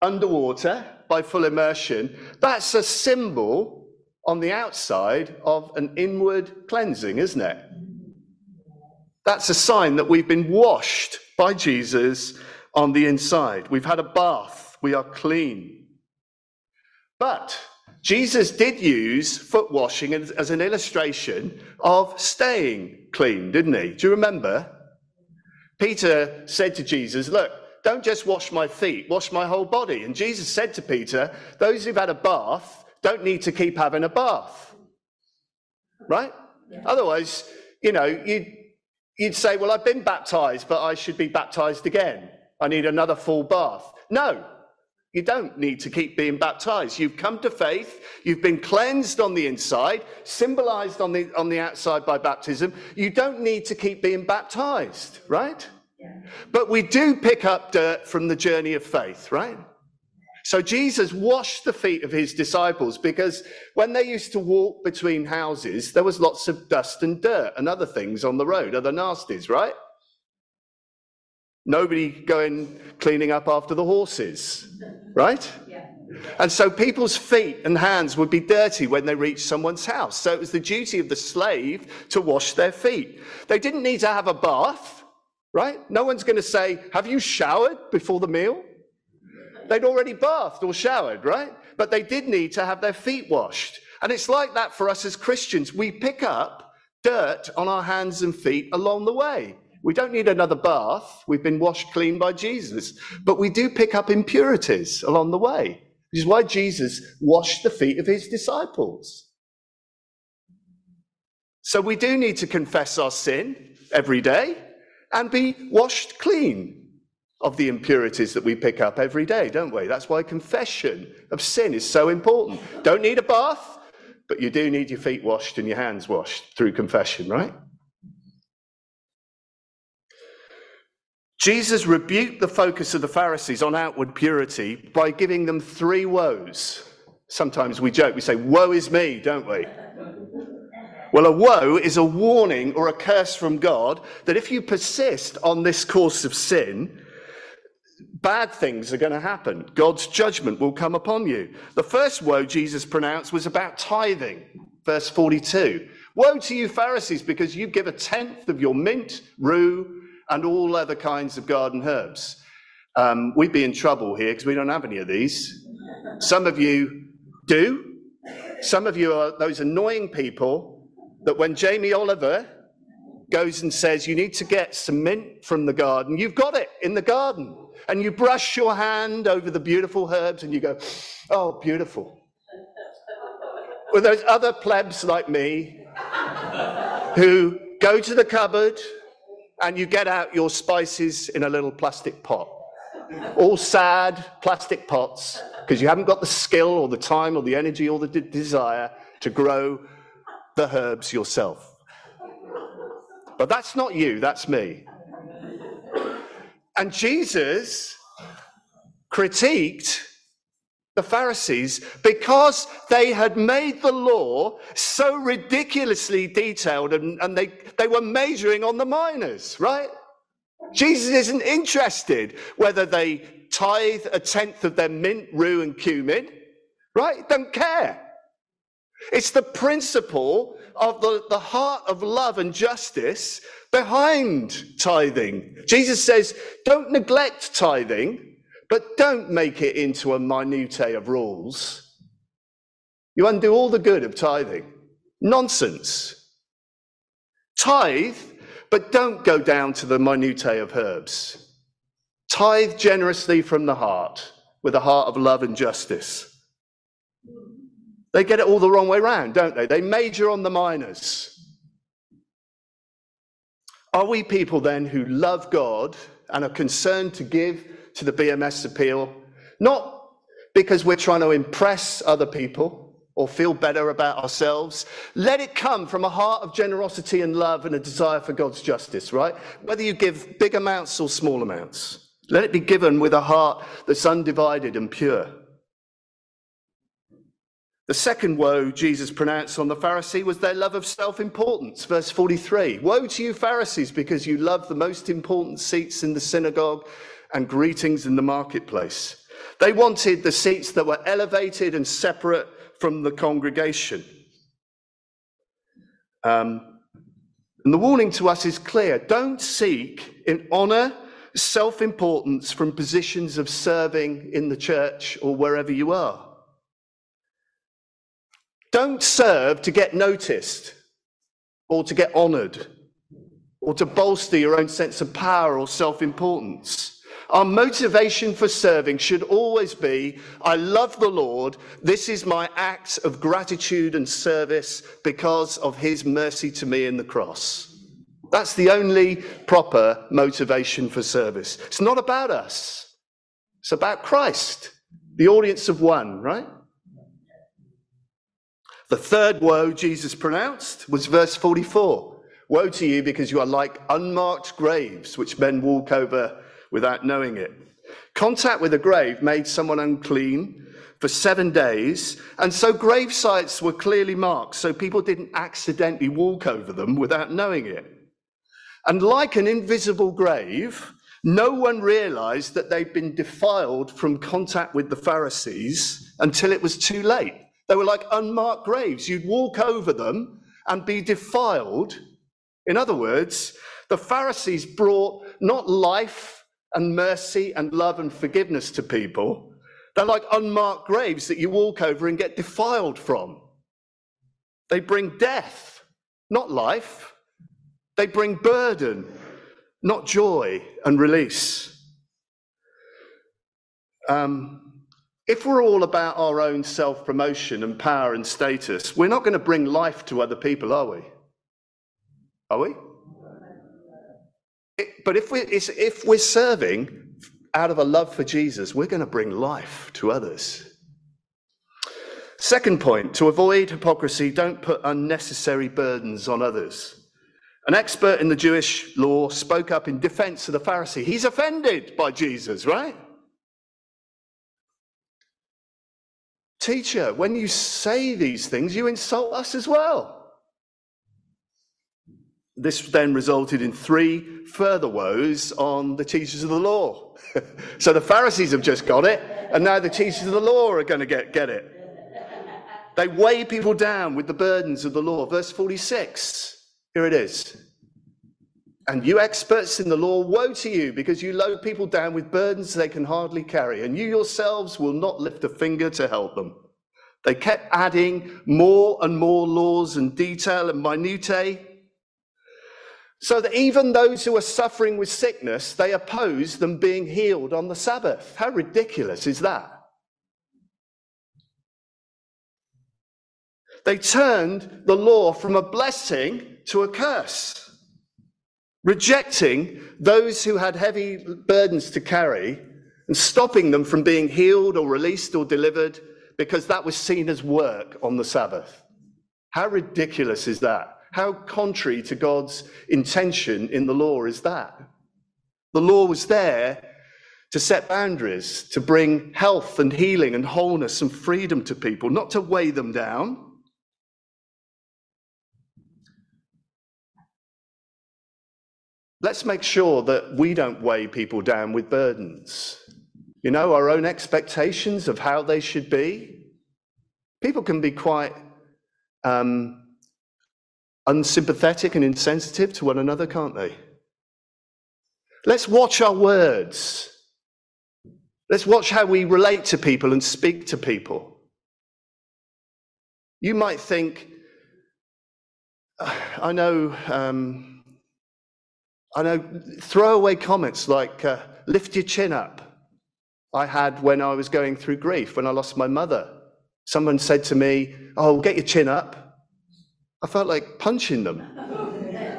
underwater by full immersion, that's a symbol on the outside of an inward cleansing, isn't it? That's a sign that we've been washed by Jesus on the inside. We've had a bath, we are clean. But Jesus did use foot washing as an illustration of staying clean, didn't he? Do you remember? Peter said to Jesus, Look, don't just wash my feet, wash my whole body. And Jesus said to Peter, Those who've had a bath don't need to keep having a bath. Right? Yeah. Otherwise, you know, you'd, you'd say, Well, I've been baptized, but I should be baptized again. I need another full bath. No, you don't need to keep being baptized. You've come to faith. You've been cleansed on the inside, symbolized on the, on the outside by baptism. You don't need to keep being baptized, right? Yeah. But we do pick up dirt from the journey of faith, right? So Jesus washed the feet of his disciples because when they used to walk between houses, there was lots of dust and dirt and other things on the road, other nasties, right? Nobody going cleaning up after the horses, right? Yeah. And so people's feet and hands would be dirty when they reached someone's house. So it was the duty of the slave to wash their feet. They didn't need to have a bath, right? No one's going to say, Have you showered before the meal? They'd already bathed or showered, right? But they did need to have their feet washed. And it's like that for us as Christians. We pick up dirt on our hands and feet along the way. We don't need another bath. We've been washed clean by Jesus. But we do pick up impurities along the way, which is why Jesus washed the feet of his disciples. So we do need to confess our sin every day and be washed clean of the impurities that we pick up every day, don't we? That's why confession of sin is so important. Don't need a bath, but you do need your feet washed and your hands washed through confession, right? Jesus rebuked the focus of the Pharisees on outward purity by giving them three woes. Sometimes we joke, we say, Woe is me, don't we? Well, a woe is a warning or a curse from God that if you persist on this course of sin, bad things are going to happen. God's judgment will come upon you. The first woe Jesus pronounced was about tithing, verse 42. Woe to you, Pharisees, because you give a tenth of your mint, rue, and all other kinds of garden herbs. Um, we'd be in trouble here because we don't have any of these. Some of you do. Some of you are those annoying people that when Jamie Oliver goes and says, You need to get some mint from the garden, you've got it in the garden. And you brush your hand over the beautiful herbs and you go, Oh, beautiful. Well, those other plebs like me who go to the cupboard and you get out your spices in a little plastic pot. All sad plastic pots because you haven't got the skill or the time or the energy or the de- desire to grow the herbs yourself. But that's not you, that's me. And Jesus critiqued the Pharisees, because they had made the law so ridiculously detailed and, and they, they were measuring on the minors, right? Jesus isn't interested whether they tithe a tenth of their mint, rue, and cumin, right? Don't care. It's the principle of the, the heart of love and justice behind tithing. Jesus says, don't neglect tithing but don't make it into a minutiae of rules. You undo all the good of tithing. Nonsense. Tithe But don't go down to the minutiae of herbs. Tithe generously from the heart with a heart of love and justice. They get it all the wrong way round, don't they? They major on the minors. Are we people then who love God and are concerned to give to the BMS appeal, not because we're trying to impress other people or feel better about ourselves. Let it come from a heart of generosity and love and a desire for God's justice, right? Whether you give big amounts or small amounts, let it be given with a heart that's undivided and pure. The second woe Jesus pronounced on the Pharisee was their love of self importance. Verse 43 Woe to you, Pharisees, because you love the most important seats in the synagogue and greetings in the marketplace. They wanted the seats that were elevated and separate from the congregation. Um, and the warning to us is clear don't seek in honor, self importance from positions of serving in the church or wherever you are. Don't serve to get noticed or to get honored or to bolster your own sense of power or self importance. Our motivation for serving should always be I love the Lord. This is my act of gratitude and service because of his mercy to me in the cross. That's the only proper motivation for service. It's not about us, it's about Christ, the audience of one, right? The third woe Jesus pronounced was verse 44 Woe to you because you are like unmarked graves, which men walk over without knowing it. Contact with a grave made someone unclean for seven days, and so grave sites were clearly marked, so people didn't accidentally walk over them without knowing it. And like an invisible grave, no one realized that they'd been defiled from contact with the Pharisees until it was too late. They were like unmarked graves. You'd walk over them and be defiled. In other words, the Pharisees brought not life and mercy and love and forgiveness to people. They're like unmarked graves that you walk over and get defiled from. They bring death, not life. They bring burden, not joy and release. Um, if we're all about our own self promotion and power and status, we're not going to bring life to other people, are we? Are we? but if we're, if we're serving out of a love for Jesus, we're going to bring life to others. Second point to avoid hypocrisy, don't put unnecessary burdens on others. An expert in the Jewish law spoke up in defense of the Pharisee. He's offended by Jesus, right? Teacher, when you say these things, you insult us as well. This then resulted in three further woes on the teachers of the law. so the Pharisees have just got it, and now the teachers of the law are going to get, get it. They weigh people down with the burdens of the law. Verse 46, here it is. And you experts in the law, woe to you, because you load people down with burdens they can hardly carry, and you yourselves will not lift a finger to help them. They kept adding more and more laws and detail and minutiae so that even those who are suffering with sickness, they oppose them being healed on the Sabbath. How ridiculous is that? They turned the law from a blessing to a curse, rejecting those who had heavy burdens to carry and stopping them from being healed or released or delivered because that was seen as work on the Sabbath. How ridiculous is that? How contrary to God's intention in the law is that? The law was there to set boundaries, to bring health and healing and wholeness and freedom to people, not to weigh them down. Let's make sure that we don't weigh people down with burdens. You know, our own expectations of how they should be. People can be quite um, unsympathetic and insensitive to one another, can't they? Let's watch our words. Let's watch how we relate to people and speak to people. You might think, I know um, I know throwaway comments like, uh, lift your chin up. I had when I was going through grief, when I lost my mother. Someone said to me, Oh, get your chin up. I felt like punching them.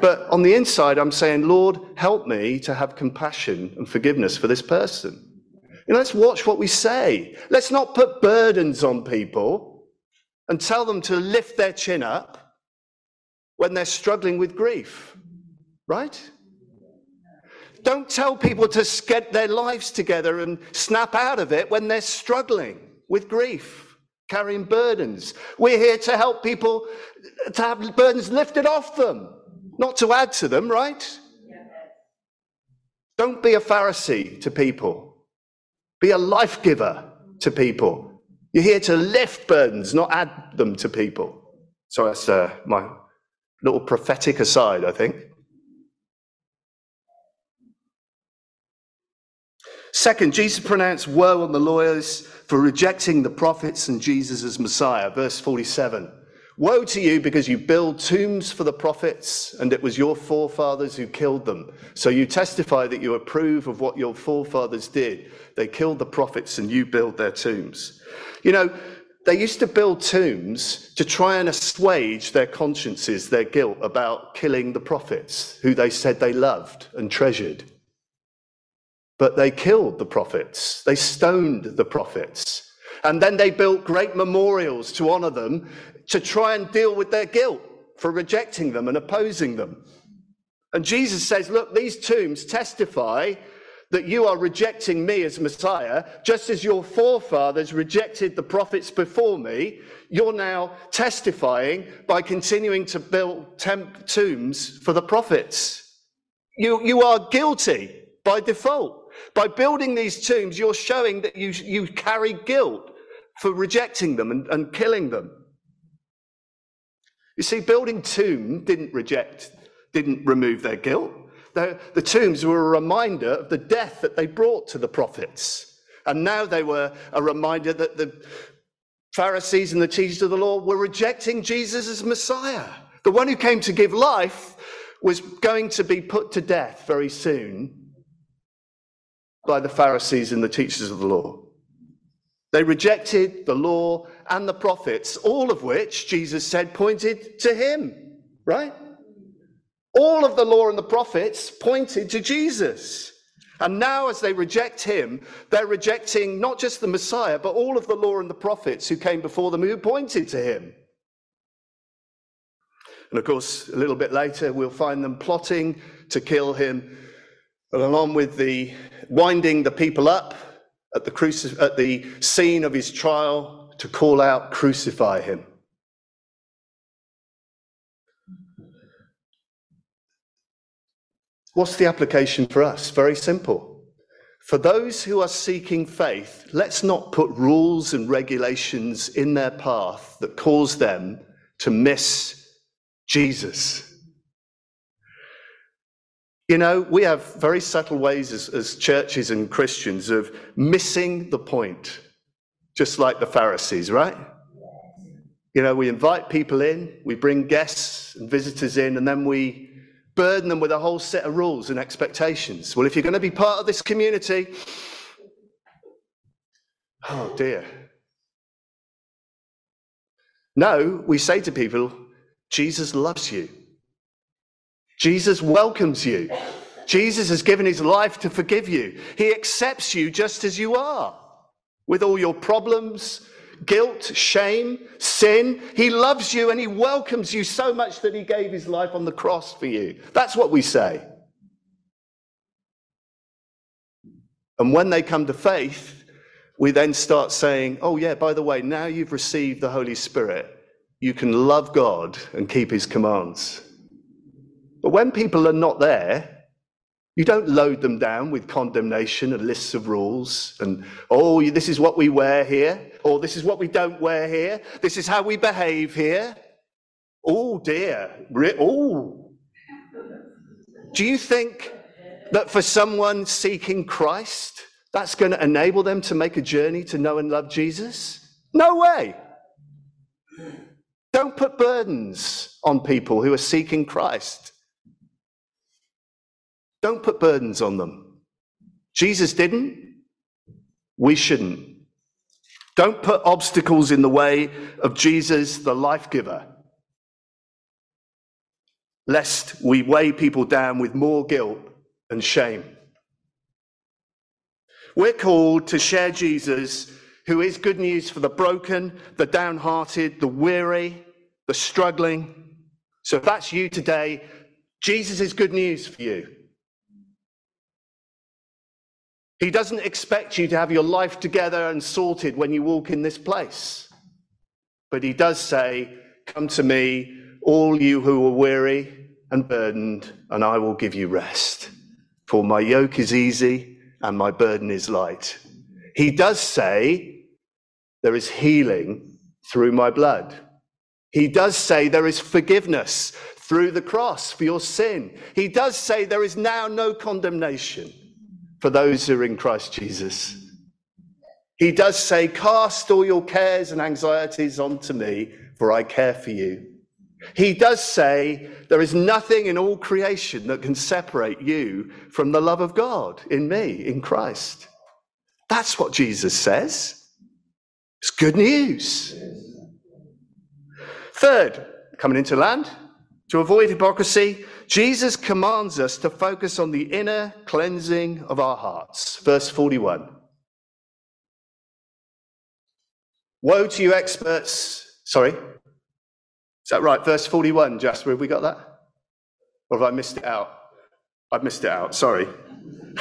But on the inside, I'm saying, Lord, help me to have compassion and forgiveness for this person. You know, let's watch what we say. Let's not put burdens on people and tell them to lift their chin up when they're struggling with grief, right? Don't tell people to get their lives together and snap out of it when they're struggling with grief, carrying burdens. We're here to help people to have burdens lifted off them, not to add to them, right? Don't be a Pharisee to people. Be a life giver to people. You're here to lift burdens, not add them to people. So that's uh, my little prophetic aside, I think. Second, Jesus pronounced woe on the lawyers for rejecting the prophets and Jesus as Messiah. Verse 47. Woe to you because you build tombs for the prophets, and it was your forefathers who killed them. So you testify that you approve of what your forefathers did. They killed the prophets, and you build their tombs. You know, they used to build tombs to try and assuage their consciences, their guilt about killing the prophets, who they said they loved and treasured. But they killed the prophets, they stoned the prophets. And then they built great memorials to honor them to try and deal with their guilt for rejecting them and opposing them. And Jesus says, Look, these tombs testify that you are rejecting me as Messiah, just as your forefathers rejected the prophets before me. You're now testifying by continuing to build temp- tombs for the prophets. You, you are guilty by default. By building these tombs, you're showing that you, you carry guilt for rejecting them and, and killing them. You see, building tomb didn't reject, didn't remove their guilt. The, the tombs were a reminder of the death that they brought to the prophets. And now they were a reminder that the Pharisees and the teachers of the law were rejecting Jesus as Messiah. The one who came to give life was going to be put to death very soon by the Pharisees and the teachers of the law. They rejected the law and the prophets, all of which Jesus said pointed to him, right? All of the law and the prophets pointed to Jesus. And now, as they reject him, they're rejecting not just the Messiah, but all of the law and the prophets who came before them who pointed to him. And of course, a little bit later, we'll find them plotting to kill him, along with the winding the people up at the, cruci- at the scene of his trial to call out, Crucify him. What's the application for us? Very simple. For those who are seeking faith, let's not put rules and regulations in their path that cause them to miss Jesus. You know, we have very subtle ways as, as, churches and Christians of missing the point, just like the Pharisees, right? You know, we invite people in, we bring guests and visitors in, and then we burden them with a whole set of rules and expectations. Well, if you're going to be part of this community, oh dear. No, we say to people, Jesus loves you. Jesus welcomes you. Jesus has given his life to forgive you. He accepts you just as you are, with all your problems, guilt, shame, sin. He loves you and he welcomes you so much that he gave his life on the cross for you. That's what we say. And when they come to faith, we then start saying, oh, yeah, by the way, now you've received the Holy Spirit, you can love God and keep his commands. But when people are not there, you don't load them down with condemnation and lists of rules and, oh, this is what we wear here, or this is what we don't wear here, this is how we behave here. Oh, dear. Oh. Do you think that for someone seeking Christ, that's going to enable them to make a journey to know and love Jesus? No way. Don't put burdens on people who are seeking Christ. Don't put burdens on them. Jesus didn't. We shouldn't. Don't put obstacles in the way of Jesus, the life giver, lest we weigh people down with more guilt and shame. We're called to share Jesus, who is good news for the broken, the downhearted, the weary, the struggling. So if that's you today, Jesus is good news for you. He doesn't expect you to have your life together and sorted when you walk in this place. But he does say, Come to me, all you who are weary and burdened, and I will give you rest. For my yoke is easy and my burden is light. He does say, There is healing through my blood. He does say there is forgiveness through the cross for your sin. He does say there is now no condemnation for those who are in Christ Jesus. He does say, Cast all your cares and anxieties onto me, for I care for you. He does say, There is nothing in all creation that can separate you from the love of God in me, in Christ. That's what Jesus says. It's good news. Third, coming into land, to avoid hypocrisy, Jesus commands us to focus on the inner cleansing of our hearts. Verse 41. Woe to you, experts. Sorry. Is that right? Verse 41, Jasper, have we got that? Or have I missed it out? I've missed it out, sorry.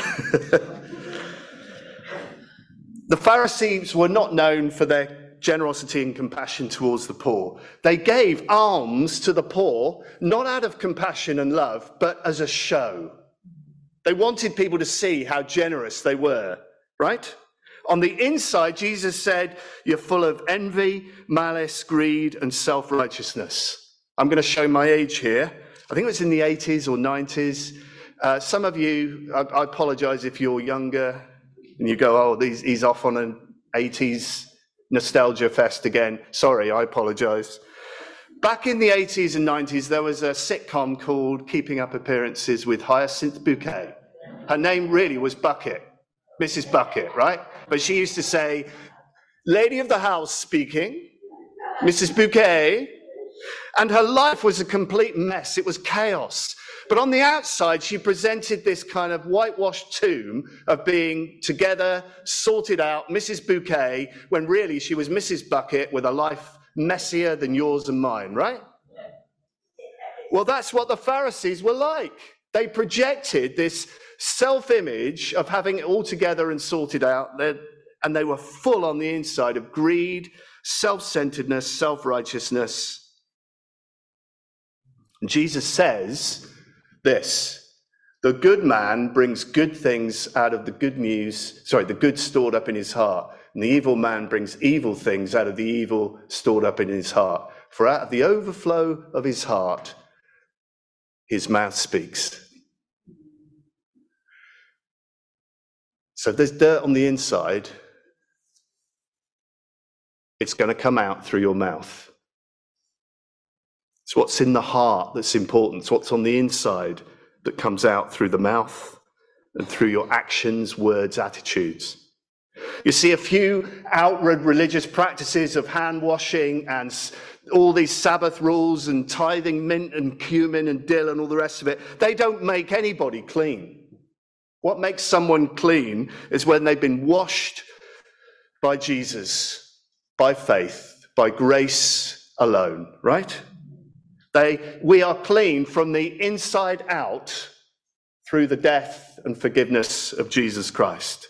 the Pharisees were not known for their generosity and compassion towards the poor. They gave alms to the poor, not out of compassion and love, but as a show. They wanted people to see how generous they were, right? On the inside, Jesus said, You're full of envy, malice, greed, and self righteousness. I'm going to show my age here. I think it was in the 80s or 90s. Uh, some of you, I, I apologize if you're younger and you go, Oh, these, he's off on an 80s nostalgia fest again. Sorry, I apologize. Back in the 80s and 90s, there was a sitcom called Keeping Up Appearances with Hyacinth Bouquet. Her name really was Bucket, Mrs. Bucket, right? But she used to say, Lady of the House speaking, Mrs. Bouquet. And her life was a complete mess. It was chaos. But on the outside, she presented this kind of whitewashed tomb of being together, sorted out, Mrs. Bouquet, when really she was Mrs. Bucket with a life messier than yours and mine, right? Well, that's what the Pharisees were like. They projected this self image of having it all together and sorted out, and they were full on the inside of greed, self centeredness, self righteousness. Jesus says this the good man brings good things out of the good news, sorry, the good stored up in his heart. And the evil man brings evil things out of the evil stored up in his heart. For out of the overflow of his heart, his mouth speaks. So there's dirt on the inside, it's going to come out through your mouth. It's what's in the heart that's important. It's what's on the inside that comes out through the mouth and through your actions, words, attitudes. You see, a few outward religious practices of hand washing and all these Sabbath rules and tithing mint and cumin and dill and all the rest of it, they don't make anybody clean. What makes someone clean is when they've been washed by Jesus, by faith, by grace alone, right? They, we are clean from the inside out through the death and forgiveness of Jesus Christ.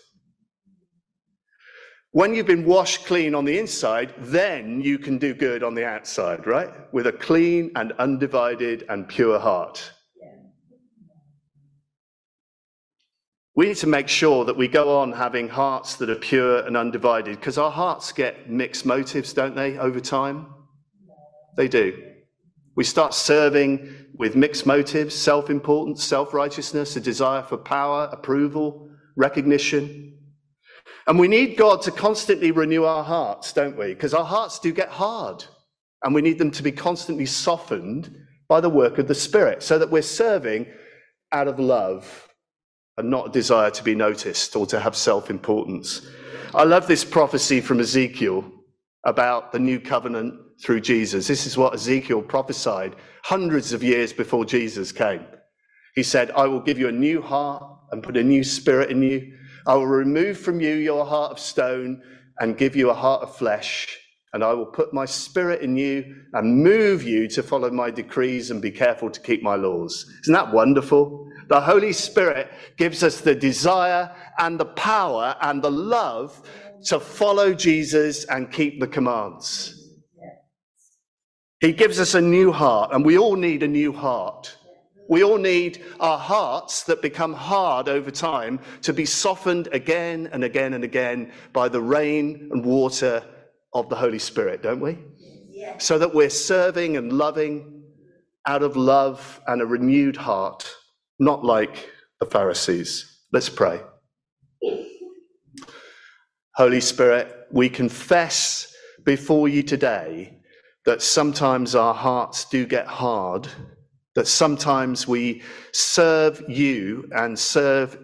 When you've been washed clean on the inside, then you can do good on the outside, right? With a clean and undivided and pure heart. We need to make sure that we go on having hearts that are pure and undivided because our hearts get mixed motives, don't they, over time? They do. We start serving with mixed motives, self importance, self righteousness, a desire for power, approval, recognition. And we need God to constantly renew our hearts, don't we? Because our hearts do get hard. And we need them to be constantly softened by the work of the Spirit so that we're serving out of love and not a desire to be noticed or to have self importance. I love this prophecy from Ezekiel about the new covenant through Jesus. This is what Ezekiel prophesied hundreds of years before Jesus came. He said, I will give you a new heart and put a new spirit in you. I will remove from you your heart of stone and give you a heart of flesh. And I will put my spirit in you and move you to follow my decrees and be careful to keep my laws. Isn't that wonderful? The Holy Spirit gives us the desire and the power and the love to follow Jesus and keep the commands. He gives us a new heart, and we all need a new heart. We all need our hearts that become hard over time to be softened again and again and again by the rain and water of the Holy Spirit, don't we? Yes. So that we're serving and loving out of love and a renewed heart, not like the Pharisees. Let's pray. Holy Spirit, we confess before you today that sometimes our hearts do get hard, that sometimes we serve you and serve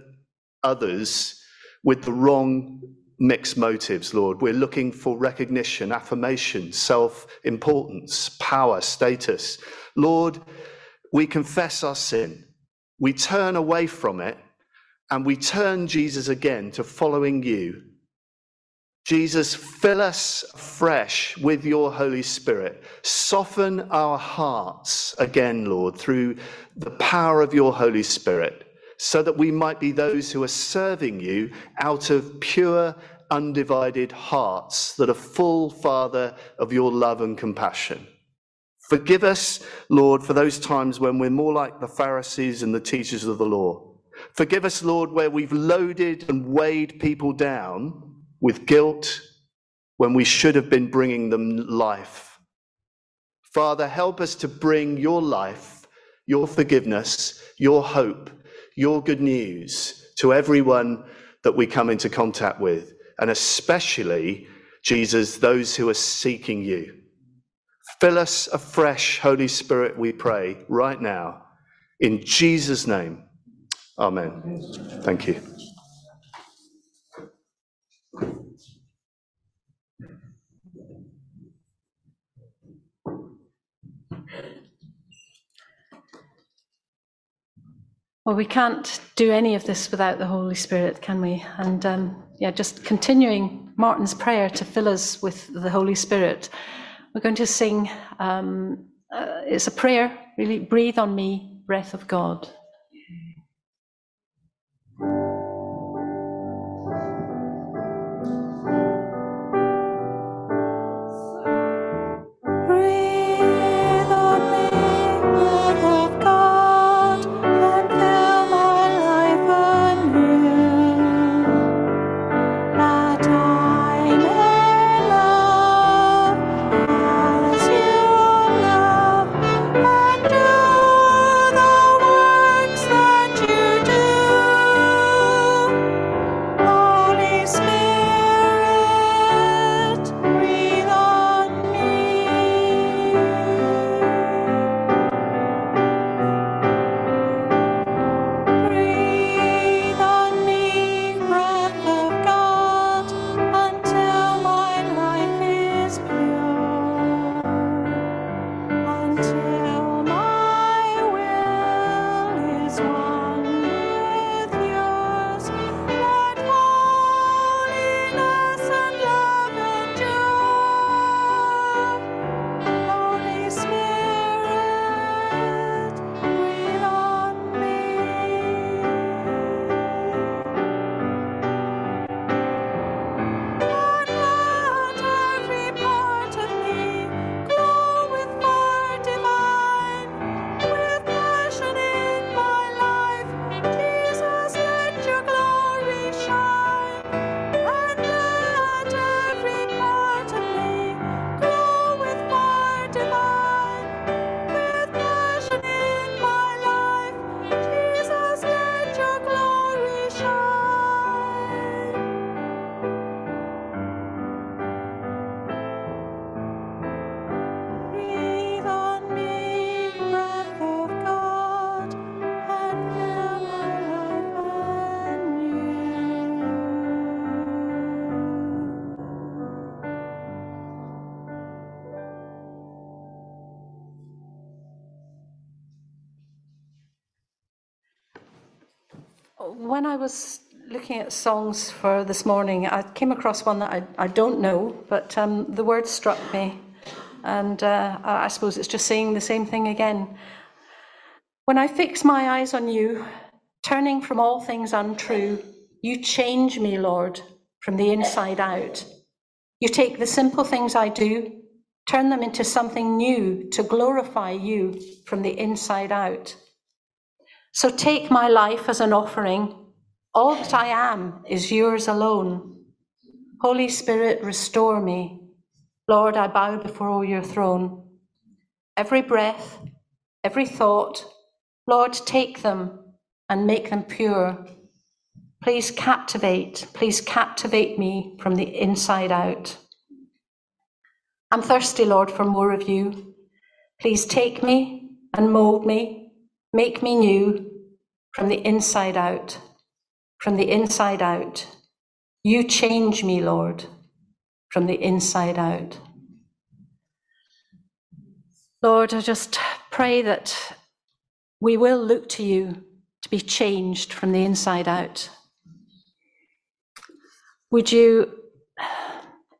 others with the wrong mixed motives, Lord. We're looking for recognition, affirmation, self importance, power, status. Lord, we confess our sin, we turn away from it, and we turn Jesus again to following you Jesus, fill us fresh with your Holy Spirit. Soften our hearts again, Lord, through the power of your Holy Spirit, so that we might be those who are serving you out of pure, undivided hearts that are full, Father, of your love and compassion. Forgive us, Lord, for those times when we're more like the Pharisees and the teachers of the law. Forgive us, Lord, where we've loaded and weighed people down with guilt when we should have been bringing them life. Father, help us to bring your life, your forgiveness, your hope, your good news to everyone that we come into contact with, and especially, Jesus, those who are seeking you. Fill us afresh, Holy Spirit, we pray right now. In Jesus' name, amen. Thank you. Well, we can't do any of this without the Holy Spirit, can we? And um, yeah, just continuing Martin's prayer to fill us with the Holy Spirit, we're going to sing. Um, uh, it's a prayer, really. Breathe on me, breath of God. When I was looking at songs for this morning, I came across one that I, I don't know, but um, the word struck me. And uh, I suppose it's just saying the same thing again. When I fix my eyes on you, turning from all things untrue, you change me, Lord, from the inside out. You take the simple things I do, turn them into something new to glorify you from the inside out. So take my life as an offering. All that I am is yours alone. Holy Spirit, restore me. Lord, I bow before your throne. Every breath, every thought, Lord, take them and make them pure. Please captivate, please captivate me from the inside out. I'm thirsty, Lord, for more of you. Please take me and mold me, make me new from the inside out. From the inside out. You change me, Lord, from the inside out. Lord, I just pray that we will look to you to be changed from the inside out. Would you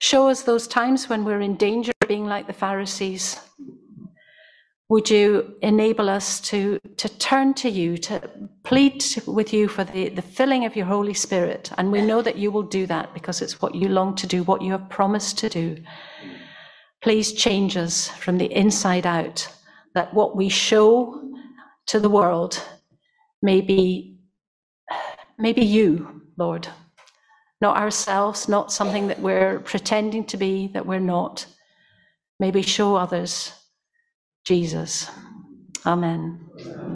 show us those times when we're in danger of being like the Pharisees? Would you enable us to, to turn to you, to plead with you for the, the filling of your Holy Spirit? And we know that you will do that because it's what you long to do, what you have promised to do. Please change us from the inside out, that what we show to the world may be, may be you, Lord. Not ourselves, not something that we're pretending to be, that we're not. Maybe show others Jesus. Amen.